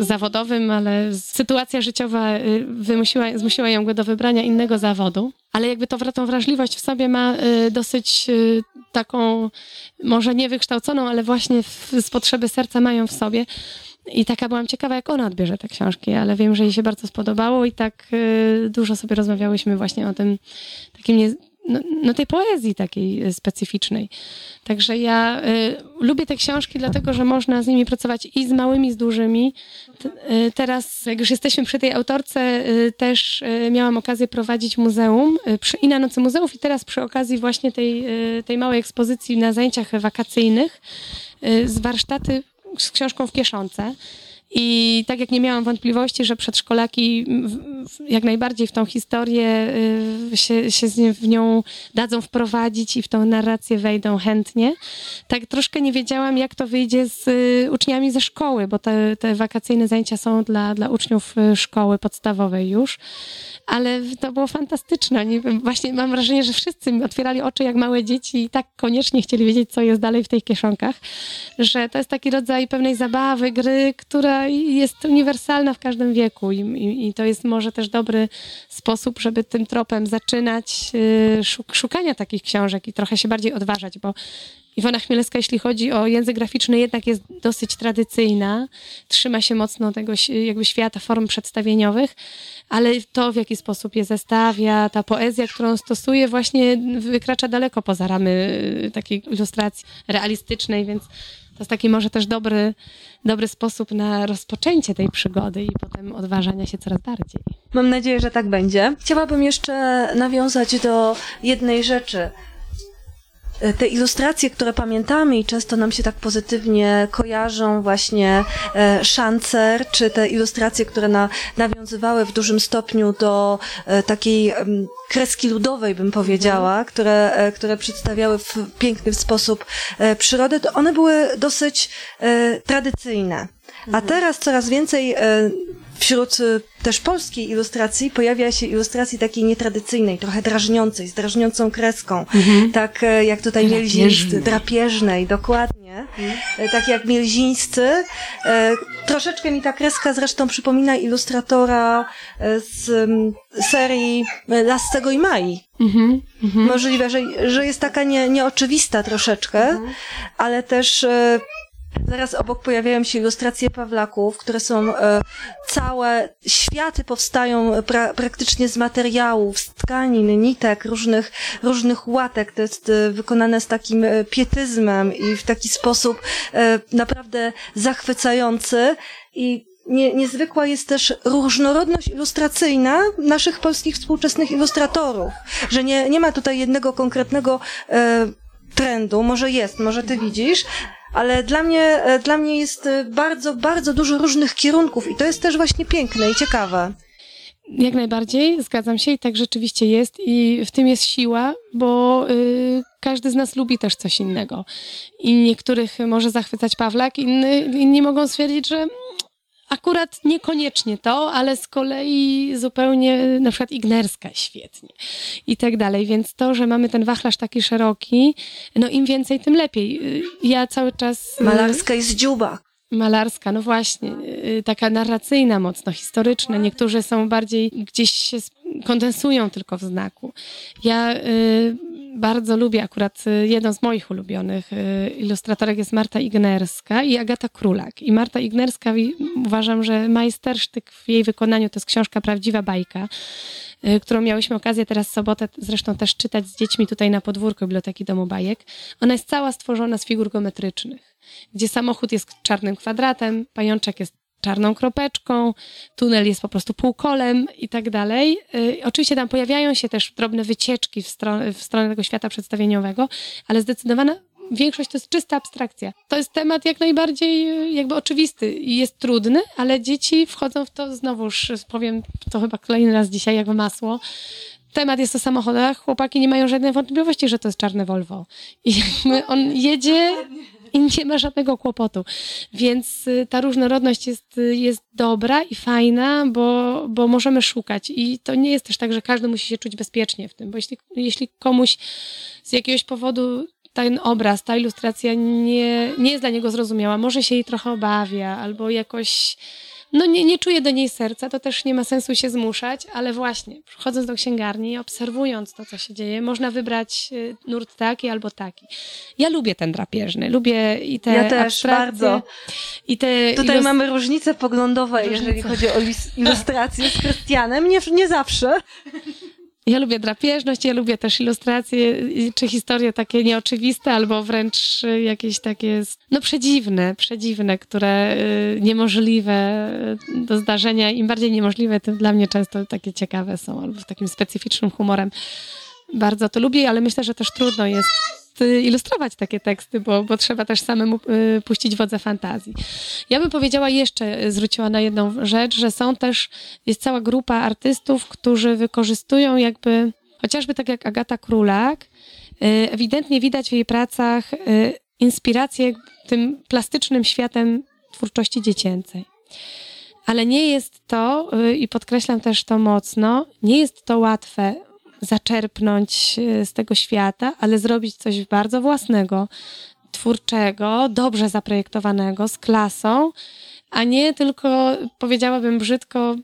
[SPEAKER 1] e, zawodowym, ale sytuacja życiowa e, wymusiła, zmusiła ją do wybrania innego zawodu. Ale jakby to, tą wrażliwość w sobie ma dosyć taką, może niewykształconą, ale właśnie z potrzeby serca mają w sobie. I taka byłam ciekawa, jak ona odbierze te książki, ale wiem, że jej się bardzo spodobało i tak dużo sobie rozmawiałyśmy właśnie o tym takim nie, no, no, tej poezji takiej e, specyficznej. Także ja y, lubię te książki, dlatego że można z nimi pracować i z małymi, i z dużymi. T, y, teraz, jak już jesteśmy przy tej autorce, y, też miałam okazję prowadzić muzeum przy, i na Nocy Muzeów, i teraz przy okazji właśnie tej, tej małej ekspozycji na zajęciach wakacyjnych z warsztaty z książką w kieszonce. I tak jak nie miałam wątpliwości, że przedszkolaki jak najbardziej w tą historię y, się, się w nią dadzą wprowadzić i w tą narrację wejdą chętnie, tak troszkę nie wiedziałam, jak to wyjdzie z y, uczniami ze szkoły, bo te, te wakacyjne zajęcia są dla, dla uczniów y, szkoły podstawowej już ale to było fantastyczne. Oni, właśnie mam wrażenie, że wszyscy otwierali oczy jak małe dzieci i tak koniecznie chcieli wiedzieć, co jest dalej w tych kieszonkach, że to jest taki rodzaj pewnej zabawy, gry, która jest uniwersalna w każdym wieku i, i, i to jest może też dobry sposób, żeby tym tropem zaczynać y, szukania takich książek i trochę się bardziej odważać, bo Iwona Chmielewska, jeśli chodzi o język graficzny, jednak jest dosyć tradycyjna, trzyma się mocno tego jakby świata form przedstawieniowych, ale to, w jaki sposób je zestawia, ta poezja, którą stosuje, właśnie wykracza daleko poza ramy y, takiej ilustracji realistycznej, więc to jest taki może też dobry, dobry sposób na rozpoczęcie tej przygody i potem odważania się coraz bardziej.
[SPEAKER 2] Mam nadzieję, że tak będzie. Chciałabym jeszcze nawiązać do jednej rzeczy. E, te ilustracje, które pamiętamy i często nam się tak pozytywnie kojarzą, właśnie e, szancer, czy te ilustracje, które na, nawiązywały w dużym stopniu do e, takiej kreski ludowej, bym powiedziała, mhm. które, które przedstawiały w piękny sposób przyrodę, to one były dosyć tradycyjne. A mhm. teraz coraz więcej wśród y, też polskiej ilustracji pojawia się ilustracji takiej nietradycyjnej, trochę drażniącej, z drażniącą kreską. Mhm. Tak e, jak tutaj Mielzińscy, drapieżnej, dokładnie. Mhm. Tak jak Mielzińscy. E, troszeczkę mi ta kreska zresztą przypomina ilustratora z serii Lastego i Mai. Mhm. Mhm. Możliwe, że, że jest taka nie, nieoczywista troszeczkę, mhm. ale też Zaraz obok pojawiają się ilustracje Pawlaków, które są e, całe, światy powstają pra, praktycznie z materiałów, z tkanin, nitek, różnych, różnych łatek. To jest e, wykonane z takim e, pietyzmem i w taki sposób e, naprawdę zachwycający. I nie, niezwykła jest też różnorodność ilustracyjna naszych polskich współczesnych ilustratorów, że nie, nie ma tutaj jednego konkretnego e, trendu, może jest, może ty widzisz, ale dla mnie, e, dla mnie jest e, bardzo, bardzo dużo różnych kierunków i to jest też właśnie piękne i ciekawe.
[SPEAKER 1] Jak najbardziej, zgadzam się i tak rzeczywiście jest i w tym jest siła, bo y, każdy z nas lubi też coś innego. I niektórych może zachwycać Pawlak, inni, inni mogą stwierdzić, że Akurat niekoniecznie to, ale z kolei zupełnie na przykład Ignerska świetnie i tak dalej. Więc to, że mamy ten wachlarz taki szeroki, no im więcej, tym lepiej. Ja cały czas...
[SPEAKER 2] Y, Malarska z dziuba.
[SPEAKER 1] Malarska, no właśnie, y, taka narracyjna mocno, historyczna. Niektórzy są bardziej, gdzieś się kondensują tylko w znaku. Ja y, bardzo lubię akurat y, jedną z moich ulubionych y, ilustratorek jest Marta Ignerska i Agata Królak. I Marta Ignerska uważam, że majstersztyk w jej wykonaniu to jest książka Prawdziwa bajka, y, którą miałyśmy okazję teraz w sobotę zresztą też czytać z dziećmi tutaj na podwórku Biblioteki Domu Bajek. Ona jest cała stworzona z figur geometrycznych, gdzie samochód jest czarnym kwadratem, pajączek jest czarną kropeczką, tunel jest po prostu półkolem i tak dalej. Y, oczywiście tam pojawiają się też drobne wycieczki w stronę, w stronę tego świata przedstawieniowego, ale zdecydowana większość to jest czysta abstrakcja. To jest temat jak najbardziej y, jakby oczywisty i jest trudny, ale dzieci wchodzą w to znowuż, powiem to chyba kolejny raz dzisiaj jak masło, temat jest o samochodach, chłopaki nie mają żadnej wątpliwości, że to jest czarne Volvo. I on jedzie i nie ma żadnego kłopotu. Więc y, ta różnorodność jest, y, jest dobra i fajna, bo, bo możemy szukać. I to nie jest też tak, że każdy musi się czuć bezpiecznie w tym, bo jeśli, jeśli komuś z jakiegoś powodu ten obraz, ta ilustracja nie, nie jest dla niego zrozumiała, może się jej trochę obawia, albo jakoś no nie, nie czuję do niej serca, to też nie ma sensu się zmuszać, ale właśnie, chodząc do księgarni, obserwując to, co się dzieje, można wybrać y, nurt taki albo taki. Ja lubię ten drapieżny, lubię i te
[SPEAKER 2] Ja też, bardzo.
[SPEAKER 1] I te
[SPEAKER 2] Tutaj mamy różnice poglądowe, jeżeli chodzi o ilustrację z Krystianem. Nie, nie zawsze.
[SPEAKER 1] Ja lubię drapieżność, ja lubię też ilustracje, czy historie takie nieoczywiste, albo wręcz jakieś takie, no przedziwne, przedziwne, które y, niemożliwe y, do zdarzenia. Im bardziej niemożliwe, tym dla mnie często takie ciekawe są, albo z takim specyficznym humorem. Bardzo to lubię, ale myślę, że też trudno jest y, ilustrować takie teksty, bo, bo trzeba też samemu y, puścić wodze fantazji. Ja bym powiedziała jeszcze, y, zwróciła na jedną rzecz, że są też, jest cała grupa artystów, którzy wykorzystują jakby, chociażby tak jak Agata Królak, ewidentnie widać w jej pracach inspirację tym plastycznym światem twórczości dziecięcej. Ale nie jest to, i podkreślam też to mocno, nie jest to łatwe zaczerpnąć y, z tego świata, ale zrobić coś bardzo własnego, twórczego, dobrze zaprojektowanego, z klasą, a nie tylko, powiedziałabym brzydko,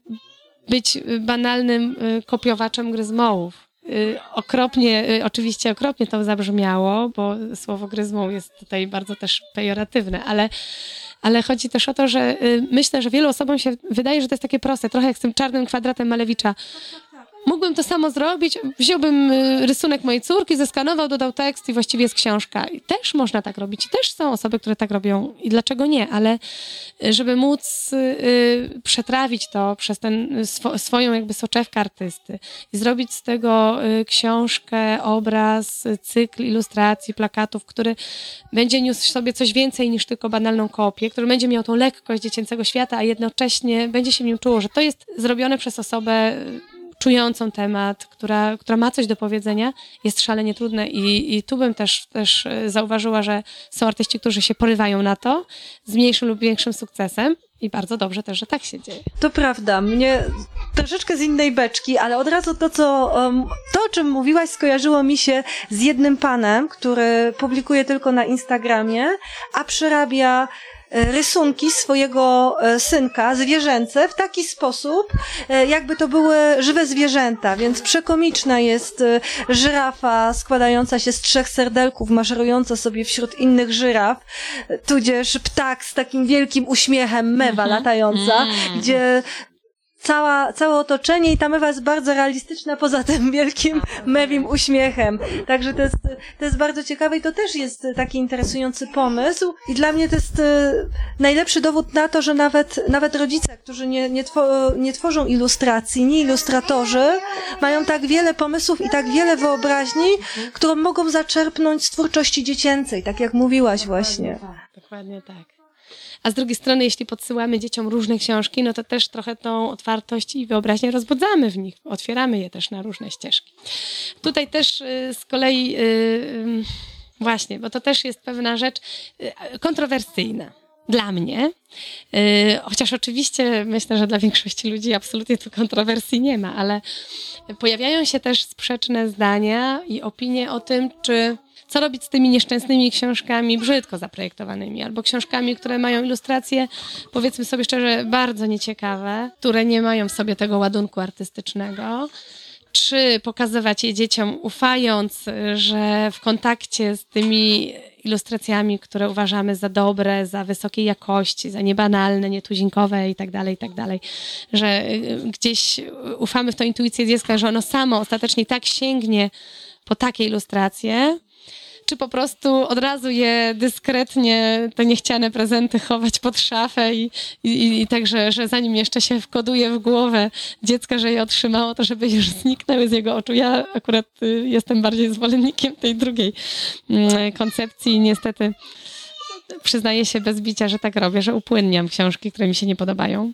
[SPEAKER 1] być banalnym y, kopiowaczem gry z mołów. Y, Okropnie, oczywiście okropnie to zabrzmiało, bo słowo gry z mołów jest tutaj bardzo też pejoratywne, ale ale chodzi też o to, że myślę, że wielu osobom się wydaje, że to jest takie proste, trochę jak z tym czarnym kwadratem Malewicza. Mógłbym to samo zrobić, wziąłbym y, rysunek mojej córki, zeskanował, dodał tekst i właściwie jest książka. I też można tak robić. I też są osoby, które tak robią i dlaczego nie, ale y, żeby móc y, przetrawić to przez ten swo, swoją jakby soczewkę artysty i zrobić z tego książkę, obraz, cykl ilustracji, plakatów, który będzie niósł sobie coś więcej niż tylko banalną kopię, który będzie miał tą lekkość dziecięcego świata, a jednocześnie będzie się w nim czuło, że to jest zrobione przez osobę czującą temat, która, która ma coś do powiedzenia, jest szalenie trudne i, i tu bym też, też y, zauważyła, że są artyści, którzy się porywają na to z mniejszym lub większym sukcesem i bardzo dobrze też, że tak się dzieje.
[SPEAKER 2] To prawda, mnie troszeczkę z innej beczki, ale od razu to, co, to o czym mówiłaś, skojarzyło mi się z jednym panem, który publikuje tylko na Instagramie, a przerabia e, rysunki swojego e, synka, zwierzęce, w taki sposób, e, jakby to były żywe zwierzęta, więc przekomiczna jest e, żyrafa składająca się z trzech serdelków, maszerująca sobie wśród innych żyraf, e, tudzież ptak z takim wielkim uśmiechem, mewa latająca, gdzie cała, całe otoczenie i ta mewa jest bardzo realistyczna poza tym wielkim mewim uśmiechem. Także to jest, to jest bardzo ciekawe i to też jest taki interesujący pomysł i dla mnie to jest e, najlepszy dowód na to, że nawet, nawet rodzice, którzy nie, nie, two, nie tworzą ilustracji, nie ilustratorzy, mają tak wiele pomysłów i tak wiele wyobraźni, którą mogą zaczerpnąć z twórczości dziecięcej, tak jak mówiłaś właśnie.
[SPEAKER 1] Dokładnie tak. A z drugiej strony, jeśli podsyłamy dzieciom różne książki, no to też trochę tą otwartość i wyobraźnię rozbudzamy w nich, otwieramy je też na różne ścieżki. Tutaj też y, z kolei, y, y, właśnie, bo to też jest pewna rzecz kontrowersyjna. Dla mnie, chociaż oczywiście myślę, że dla większości ludzi absolutnie tu kontrowersji nie ma, ale pojawiają się też sprzeczne zdania i opinie o tym, czy co robić z tymi nieszczęsnymi książkami brzydko zaprojektowanymi, albo książkami, które mają ilustracje, powiedzmy sobie szczerze, bardzo nieciekawe, które nie mają w sobie tego ładunku artystycznego. Czy pokazywać je dzieciom, ufając, że w kontakcie z tymi ilustracjami, które uważamy za dobre, za wysokiej jakości, za niebanalne, nietuzinkowe i tak dalej, i tak że y, gdzieś ufamy w tą intuicję dziecka, że ono samo ostatecznie tak sięgnie po takie ilustracje, czy po prostu od razu je dyskretnie, te niechciane prezenty chować pod szafę i, i, i że, że zanim jeszcze się wkoduje w głowę dziecka, że je otrzymało, to żeby już zniknęły z jego oczu. Ja akurat y, jestem bardziej zwolennikiem tej drugiej mm, koncepcji. Niestety przyznaję się bez bicia, że tak robię, że upłynniam książki, które mi się nie podobają.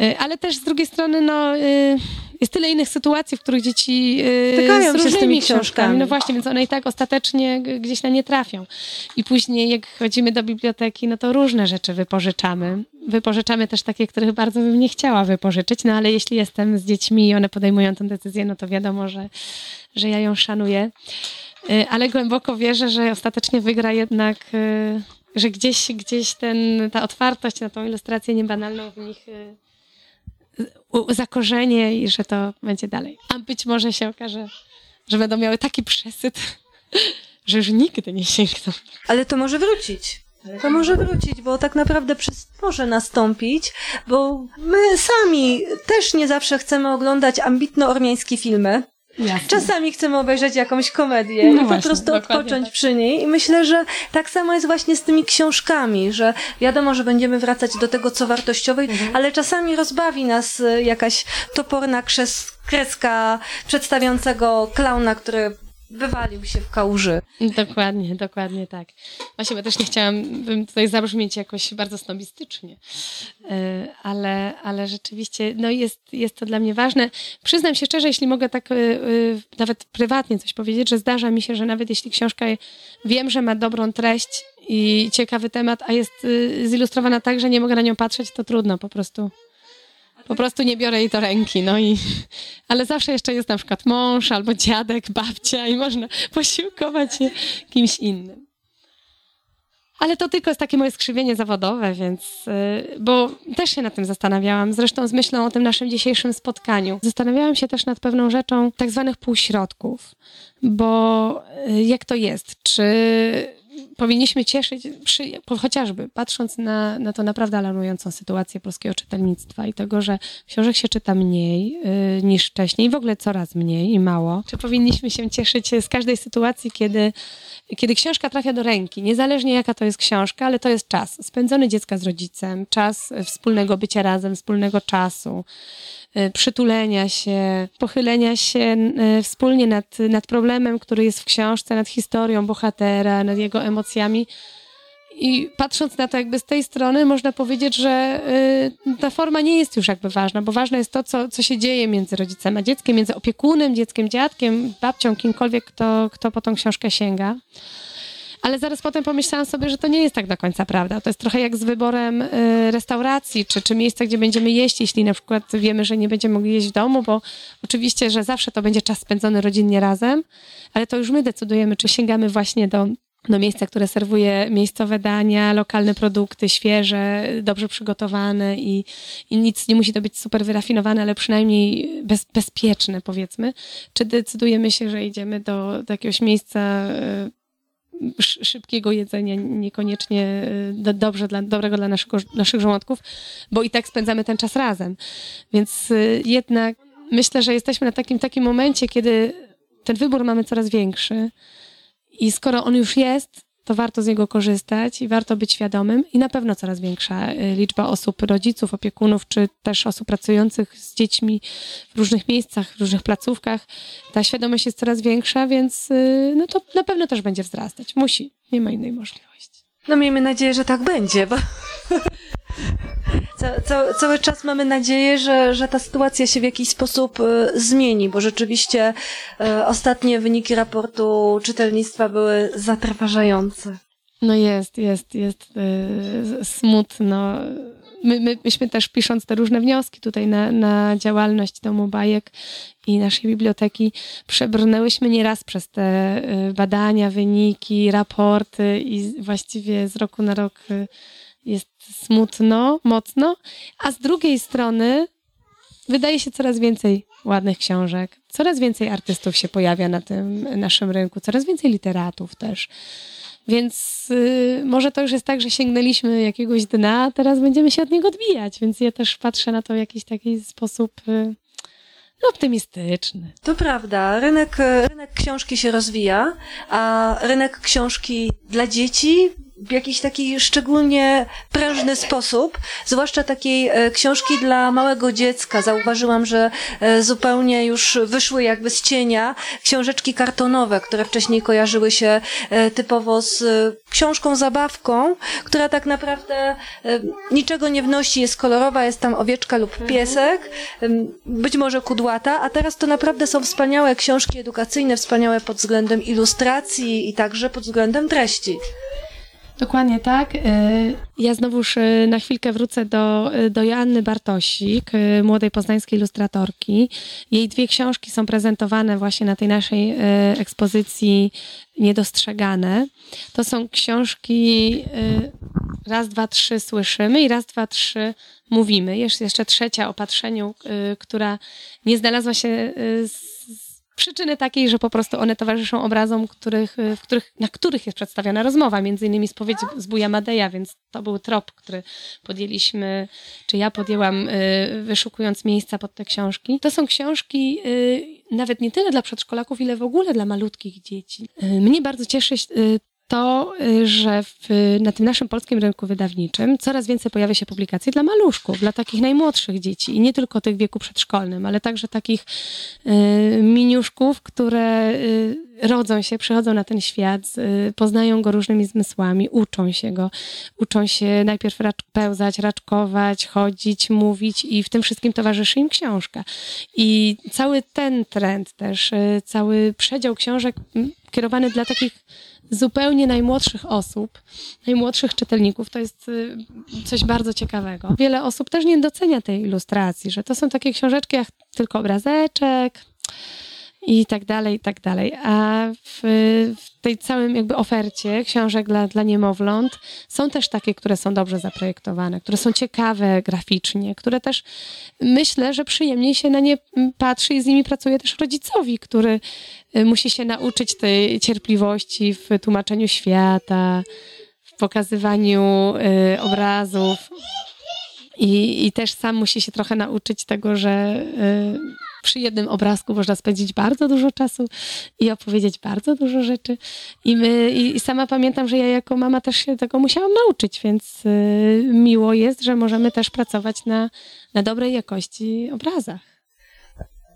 [SPEAKER 1] Y, Ale też z drugiej strony, no, y, jest tyle innych sytuacji, w których dzieci y,
[SPEAKER 2] Stykają
[SPEAKER 1] z
[SPEAKER 2] się z
[SPEAKER 1] różnymi
[SPEAKER 2] tymi
[SPEAKER 1] książkami.
[SPEAKER 2] książkami.
[SPEAKER 1] No właśnie, więc one i tak ostatecznie gdzieś na nie trafią. I później, jak chodzimy do biblioteki, no to różne rzeczy wypożyczamy. Wypożyczamy też takie, których bardzo bym nie chciała wypożyczyć, no ale jeśli jestem z dziećmi i one podejmują tę decyzję, no to wiadomo, że, że ja ją szanuję. ale głęboko wierzę, że ostatecznie wygra jednak, że gdzieś, gdzieś ten, ta otwartość na tą ilustrację niebanalną w nich zakorzenie i że to będzie dalej. A być może się okaże, że będą miały taki przesyt, że już nigdy nie sięgną.
[SPEAKER 2] Ale to może wrócić. To może wrócić, bo tak naprawdę przez może nastąpić, bo my sami też nie zawsze chcemy oglądać ambitno-ormiańskie filmy.
[SPEAKER 1] Jasne.
[SPEAKER 2] Czasami chcemy obejrzeć jakąś komedię
[SPEAKER 1] No
[SPEAKER 2] i po
[SPEAKER 1] właśnie,
[SPEAKER 2] prostu
[SPEAKER 1] dokładnie
[SPEAKER 2] odpocząć
[SPEAKER 1] tak.
[SPEAKER 2] przy niej. I myślę, że tak samo jest właśnie z tymi książkami, że wiadomo, że będziemy wracać do tego, co wartościowe,
[SPEAKER 1] Mhm.
[SPEAKER 2] ale czasami rozbawi nas y, jakaś toporna krzes, kreska przedstawiającego klauna, który wywalił się w kałuży.
[SPEAKER 1] Dokładnie, dokładnie tak. Właśnie, bo też nie chciałam bym tutaj zabrzmieć jakoś bardzo snobistycznie, E, ale, ale rzeczywiście no jest, jest to dla mnie ważne. Przyznam się szczerze, jeśli mogę tak e, e, nawet prywatnie coś powiedzieć, że zdarza mi się, że nawet jeśli książka wiem, że ma dobrą treść i ciekawy temat, a jest zilustrowana tak, że nie mogę na nią patrzeć, to trudno po prostu. Po prostu nie biorę jej do ręki, no i... Ale zawsze jeszcze jest na przykład mąż albo dziadek, babcia i można posiłkować się kimś innym. Ale to tylko jest takie moje skrzywienie zawodowe, więc... y, Bo też się nad tym zastanawiałam, zresztą z myślą o tym naszym dzisiejszym spotkaniu. Zastanawiałam się też nad pewną rzeczą tak zwanych półśrodków, bo y, jak to jest? Czy powinniśmy cieszyć, przy, chociażby patrząc na, na to naprawdę alarmującą sytuację polskiego czytelnictwa i tego, że książek się czyta mniej y, niż wcześniej, w ogóle coraz mniej i mało. Czy powinniśmy się cieszyć z każdej sytuacji, kiedy, kiedy książka trafia do ręki, niezależnie jaka to jest książka, ale to jest czas spędzony dziecka z rodzicem, czas wspólnego bycia razem, wspólnego czasu, y, przytulenia się, pochylenia się y, wspólnie nad, nad problemem, który jest w książce, nad historią bohatera, nad jego emocjami. I patrząc na to jakby z tej strony, można powiedzieć, że y, ta forma nie jest już jakby ważna, bo ważne jest to, co, co się dzieje między rodzicem a dzieckiem, między opiekunem, dzieckiem, dziadkiem, babcią, kimkolwiek, kto, kto po tą książkę sięga. Ale zaraz potem pomyślałam sobie, że to nie jest tak do końca prawda. To jest trochę jak z wyborem y, restauracji, czy, czy miejsca, gdzie będziemy jeść, jeśli na przykład wiemy, że nie będziemy mogli jeść w domu, bo oczywiście, że zawsze to będzie czas spędzony rodzinnie razem, ale to już my decydujemy, czy sięgamy właśnie do, do miejsca, które serwuje miejscowe dania, lokalne produkty, świeże, dobrze przygotowane i, i nic nie musi to być super wyrafinowane, ale przynajmniej bez, bezpieczne, powiedzmy. Czy decydujemy się, że idziemy do, do jakiegoś miejsca sz- szybkiego jedzenia, niekoniecznie y, do, dobrze dla, dobrego dla naszego, naszych żołądków, bo i tak spędzamy ten czas razem. Więc y, jednak myślę, że jesteśmy na takim, takim momencie, kiedy ten wybór mamy coraz większy i skoro on już jest, to warto z niego korzystać i warto być świadomym i na pewno coraz większa y, liczba osób, rodziców, opiekunów, czy też osób pracujących z dziećmi w różnych miejscach, w różnych placówkach. Ta świadomość jest coraz większa, więc y, no to na pewno też będzie wzrastać. Musi. Nie ma innej możliwości.
[SPEAKER 2] No miejmy nadzieję, że tak będzie, bo ca, ca, cały czas mamy nadzieję, że, że ta sytuacja się w jakiś sposób e, zmieni, bo rzeczywiście e, ostatnie wyniki raportu czytelnictwa były zatrważające.
[SPEAKER 1] No jest, jest, jest y, smutno. My, my, myśmy też pisząc te różne wnioski tutaj na, na działalność Domu Bajek i naszej biblioteki, przebrnęłyśmy nieraz przez te badania, wyniki, raporty i właściwie z roku na rok jest smutno, mocno, a z drugiej strony wydaje się coraz więcej ładnych książek, coraz więcej artystów się pojawia na tym naszym rynku, coraz więcej literatów też. Więc y, może to już jest tak, że sięgnęliśmy jakiegoś dna, a teraz będziemy się od niego odbijać, więc ja też patrzę na to w jakiś taki sposób y, no, optymistyczny.
[SPEAKER 2] To prawda, rynek, e, rynek książki się rozwija, a rynek książki dla dzieci w jakiś taki szczególnie prężny sposób, zwłaszcza takiej e, książki dla małego dziecka. Zauważyłam, że e, zupełnie już wyszły jakby z cienia książeczki kartonowe, które wcześniej kojarzyły się e, typowo z książką zabawką, która tak naprawdę niczego nie wnosi, jest kolorowa, jest tam owieczka lub piesek, em, być może kudłata, a teraz to naprawdę są wspaniałe książki edukacyjne, wspaniałe pod względem ilustracji i także pod względem treści.
[SPEAKER 1] Dokładnie tak. Y, ja znowuż y, na chwilkę wrócę do, y, do Joanny Bartosik, młodej poznańskiej ilustratorki. Jej dwie książki są prezentowane właśnie na tej naszej ekspozycji Niedostrzegane. To są książki raz, dwa, trzy słyszymy i raz, dwa, trzy mówimy. Jest jeszcze trzecia o patrzeniu, która nie znalazła się z przyczyny takiej, że po prostu one towarzyszą obrazom, których, w których, na których jest przedstawiona rozmowa, między innymi spowiedź z Buja Madeja, więc to był trop, który podjęliśmy, czy ja podjęłam, y, wyszukując miejsca pod te książki. To są książki y, nawet nie tyle dla przedszkolaków, ile w ogóle dla malutkich dzieci. Y, mnie bardzo cieszy to, y, że w, na tym naszym polskim rynku wydawniczym coraz więcej pojawia się publikacji dla maluszków, dla takich najmłodszych dzieci i nie tylko tych w wieku przedszkolnym, ale także takich y, miniuszków, które y, rodzą się, przychodzą na ten świat, y, poznają go różnymi zmysłami, uczą się go, uczą się najpierw racz, pełzać, raczkować, chodzić, mówić i w tym wszystkim towarzyszy im książka. I cały ten trend też, y, cały przedział książek kierowany dla takich zupełnie najmłodszych osób, najmłodszych czytelników, to jest y, coś bardzo ciekawego. Wiele osób też nie docenia tej ilustracji, że to są takie książeczki jak tylko obrazeczek, i tak dalej, i tak dalej. A w, w, tej całym jakby ofercie książek dla, dla niemowląt są też takie, które są dobrze zaprojektowane, które są ciekawe graficznie, które też myślę, że przyjemniej się na nie patrzy i z nimi pracuje też rodzicowi, który y, musi się nauczyć tej cierpliwości w tłumaczeniu świata, w pokazywaniu y, obrazów. I, I też sam musi się trochę nauczyć tego, że y, przy jednym obrazku można spędzić bardzo dużo czasu i opowiedzieć bardzo dużo rzeczy. I, my, i, sama pamiętam, że ja jako mama też się tego musiałam nauczyć, więc y, miło jest, że możemy też pracować na, na dobrej jakości obrazach.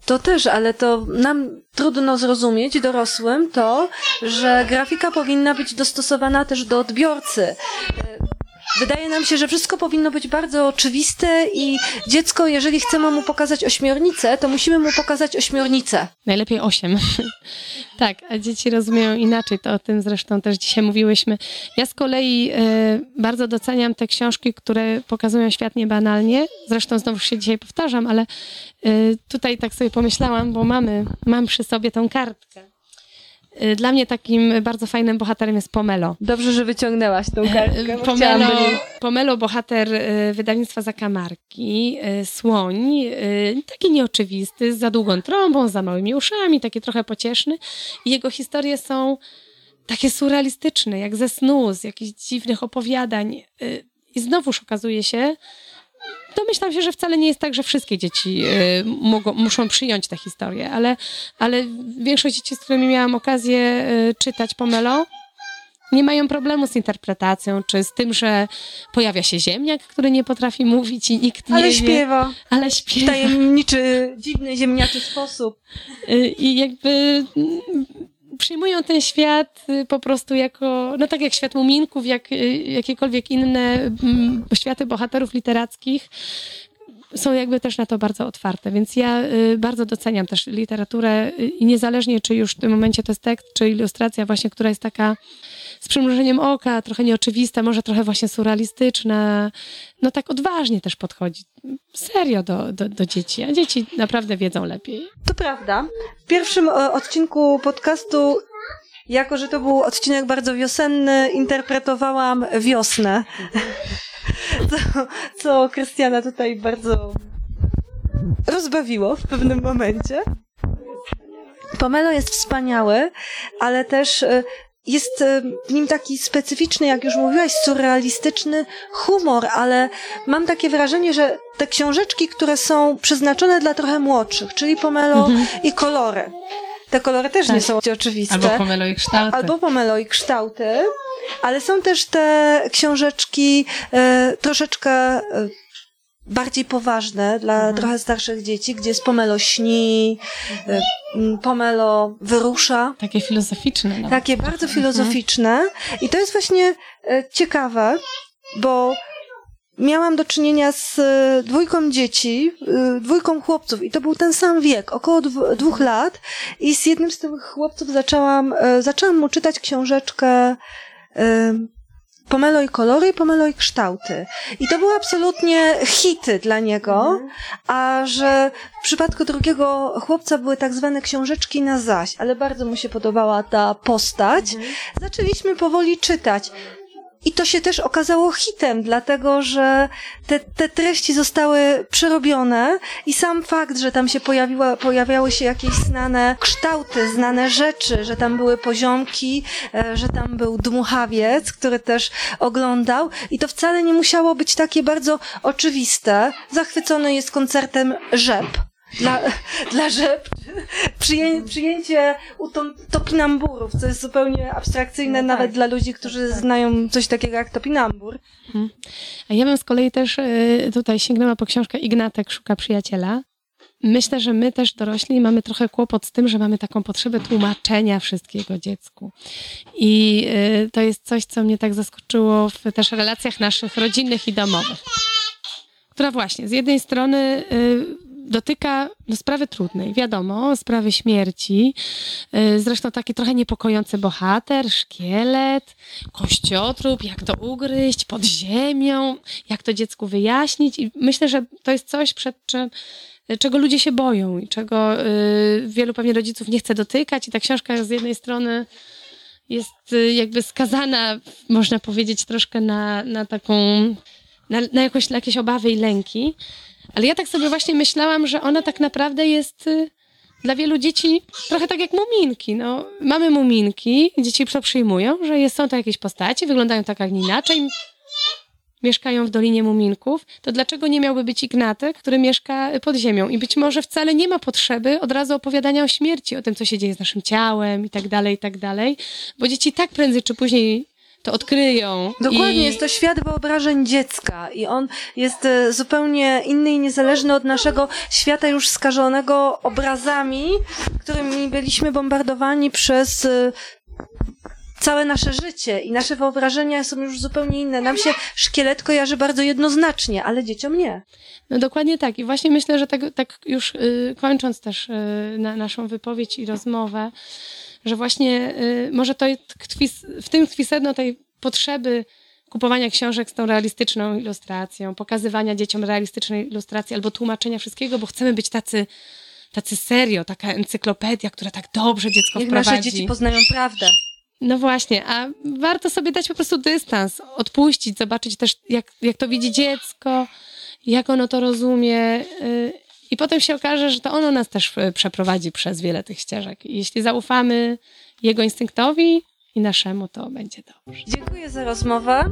[SPEAKER 2] To też, ale to nam trudno zrozumieć, dorosłym, to, że grafika powinna być dostosowana też do odbiorcy. Wydaje nam się, że wszystko powinno być bardzo oczywiste i dziecko, jeżeli chcemy mu pokazać ośmiornicę, to musimy mu pokazać ośmiornicę.
[SPEAKER 1] Najlepiej osiem. tak, a dzieci rozumieją inaczej, to o tym zresztą też dzisiaj mówiłyśmy. Ja z kolei y, bardzo doceniam te książki, które pokazują świat niebanalnie. Zresztą znowu się dzisiaj powtarzam, ale y, tutaj tak sobie pomyślałam, bo mamy, mam przy sobie tą kartkę. Y, dla mnie takim bardzo fajnym bohaterem jest Pomelo.
[SPEAKER 2] Dobrze, że wyciągnęłaś tą kartkę.
[SPEAKER 1] Pomelo, Pomelo, bohater y, wydawnictwa Zakamarki, y, słoń, taki nieoczywisty, z za długą trąbą, za małymi uszami, taki trochę pocieszny. I jego historie są takie surrealistyczne, jak ze snu, z jakichś dziwnych opowiadań. I znowuż okazuje się, domyślam się, że wcale nie jest tak, że wszystkie dzieci y, mogą, muszą przyjąć tę historię, ale, ale większość dzieci, z którymi miałam okazję y, czytać Pomelo, nie mają problemu z interpretacją, czy z tym, że pojawia się ziemniak, który nie potrafi mówić i nikt nie
[SPEAKER 2] ale
[SPEAKER 1] wie.
[SPEAKER 2] Śpiewa.
[SPEAKER 1] Ale śpiewa.
[SPEAKER 2] W tajemniczy, dziwny, ziemniaczy sposób.
[SPEAKER 1] Y, I jakby przyjmują ten świat y, po prostu jako, no tak jak świat muminków, jak y, jakiekolwiek inne mm, światy bohaterów literackich, są jakby też na to bardzo otwarte, więc ja y, bardzo doceniam też literaturę i niezależnie czy już w tym momencie to jest tekst, czy ilustracja właśnie, która jest taka z przymrużeniem oka, trochę nieoczywista, może trochę właśnie surrealistyczna, no tak odważnie też podchodzi. Serio do, do, do dzieci, a dzieci naprawdę wiedzą lepiej.
[SPEAKER 2] To prawda. W pierwszym e, odcinku podcastu jako, że to był odcinek bardzo wiosenny, interpretowałam wiosnę. Co, co Krystiana tutaj bardzo rozbawiło w pewnym momencie. Pomelo jest wspaniały, ale też e, jest e, w nim taki specyficzny, jak już mówiłaś, surrealistyczny humor, ale mam takie wrażenie, że te książeczki, które są przeznaczone dla trochę młodszych, czyli Pomelo mhm. i kolory. Te kolory też tak. nie są oczywiste.
[SPEAKER 1] Albo pomelo i kształty.
[SPEAKER 2] Albo pomelo i kształty. Ale są też te książeczki e, troszeczkę e, bardziej poważne dla mhm. trochę starszych dzieci, gdzie jest pomelo śni, e, pomelo wyrusza.
[SPEAKER 1] Takie filozoficzne.
[SPEAKER 2] Nawet. Takie bardzo mhm. filozoficzne. I to jest właśnie e, ciekawe, bo miałam do czynienia z e, dwójką dzieci, dwójką chłopców i to był ten sam wiek, około dwóch lat i z jednym z tych chłopców zaczęłam, zaczęłam mu czytać książeczkę Pomeluj kolory i pomeluj kształty. I to były absolutnie hity dla niego, a że w przypadku drugiego chłopca były tak zwane książeczki na zaś, ale bardzo mu się podobała ta postać. Zaczęliśmy powoli czytać. I to się też okazało hitem, dlatego że te, te treści zostały przerobione i sam fakt, że tam się pojawiła, pojawiały się jakieś znane kształty, znane rzeczy, że tam były poziomki, e, że tam był dmuchawiec, który też oglądał i to wcale nie musiało być takie bardzo oczywiste. Zachwycony jest koncertem Rzep. Dla, dla rzep przyję, przyjęcie utom, topinamburów, co jest zupełnie abstrakcyjne
[SPEAKER 1] No
[SPEAKER 2] nawet
[SPEAKER 1] tak.
[SPEAKER 2] dla ludzi, którzy znają coś takiego jak topinambur.
[SPEAKER 1] A ja bym z kolei też y, tutaj sięgnęła po książkę Ignatek szuka przyjaciela. Myślę, że my też dorośli mamy trochę kłopot z tym, że mamy taką potrzebę tłumaczenia wszystkiego dziecku. I y, to jest coś, co mnie tak zaskoczyło w też relacjach naszych rodzinnych i domowych. Która właśnie z jednej strony y, dotyka sprawy trudnej, wiadomo, sprawy śmierci. Y, Zresztą taki trochę niepokojący bohater, szkielet, kościotrup, jak to ugryźć pod ziemią, jak to dziecku wyjaśnić. I myślę, że to jest coś, przed czym czego ludzie się boją i czego y, wielu pewnie rodziców nie chce dotykać. I ta książka z jednej strony jest y, jakby skazana, można powiedzieć, troszkę na, na taką, na, na, jakoś, na jakieś obawy i lęki. Ale ja tak sobie właśnie myślałam, że ona tak naprawdę jest y, dla wielu dzieci trochę tak jak muminki. No, mamy muminki, dzieci to przyjmują, że są to jakieś postacie, wyglądają tak, jak inaczej, mieszkają w Dolinie Muminków, to dlaczego nie miałby być Ignatek, który mieszka pod ziemią? I być może wcale nie ma potrzeby od razu opowiadania o śmierci, o tym, co się dzieje z naszym ciałem i tak dalej, i tak dalej, bo dzieci tak prędzej czy później to odkryją.
[SPEAKER 2] Dokładnie,
[SPEAKER 1] I...
[SPEAKER 2] jest to świat wyobrażeń dziecka i on jest e, zupełnie inny i niezależny od naszego świata już skażonego obrazami, którymi byliśmy bombardowani przez e, całe nasze życie i nasze wyobrażenia są już zupełnie inne. Nam się szkielet kojarzy bardzo jednoznacznie, ale dzieciom nie.
[SPEAKER 1] No dokładnie tak. I właśnie myślę, że tak, tak już y, kończąc też y, na, naszą wypowiedź i rozmowę, że właśnie y, może to tkwi, w tym tkwi sedno tej potrzeby kupowania książek z tą realistyczną ilustracją, pokazywania dzieciom realistycznej ilustracji albo tłumaczenia wszystkiego, bo chcemy być tacy, tacy serio, taka encyklopedia, która tak dobrze dziecko
[SPEAKER 2] Niech
[SPEAKER 1] wprowadzi.
[SPEAKER 2] nasze dzieci poznają prawdę.
[SPEAKER 1] No właśnie, a warto sobie dać po prostu dystans, odpuścić, zobaczyć też, jak, jak to widzi dziecko, jak ono to rozumie. I potem się okaże, że to ono nas też y, przeprowadzi przez wiele tych ścieżek. I jeśli zaufamy jego instynktowi i naszemu, to będzie dobrze.
[SPEAKER 2] Dziękuję za rozmowę.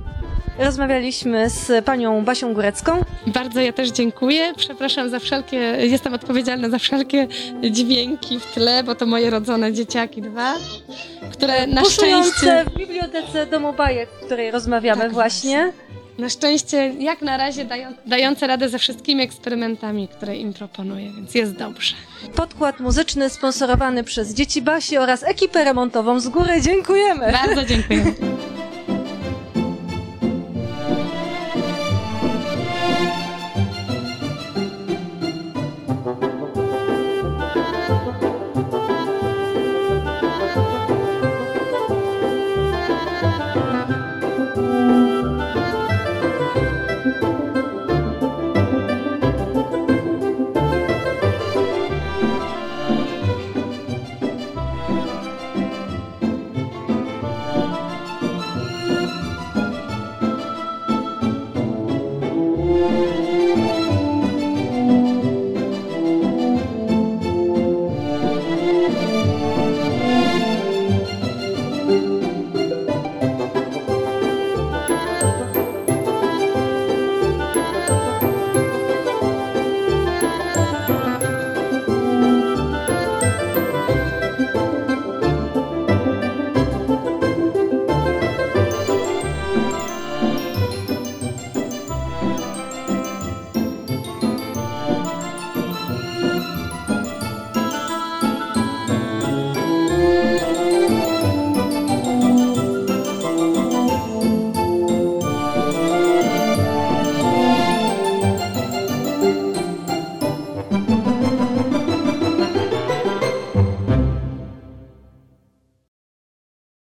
[SPEAKER 2] Rozmawialiśmy z panią Basią Górecką.
[SPEAKER 1] Bardzo ja też dziękuję. Przepraszam za wszelkie, jestem odpowiedzialna za wszelkie dźwięki w tle, bo to moje rodzone dzieciaki dwa, które na
[SPEAKER 2] Puszujące
[SPEAKER 1] szczęście...
[SPEAKER 2] w bibliotece Domu Bajek, w której rozmawiamy
[SPEAKER 1] Tak,
[SPEAKER 2] właśnie.
[SPEAKER 1] Na szczęście, jak na razie, dają, dające radę ze wszystkimi eksperymentami, które im proponuję, więc jest dobrze.
[SPEAKER 2] Podkład muzyczny sponsorowany przez Dzieci Basi oraz ekipę remontową z góry. Dziękujemy!
[SPEAKER 1] Bardzo dziękuję.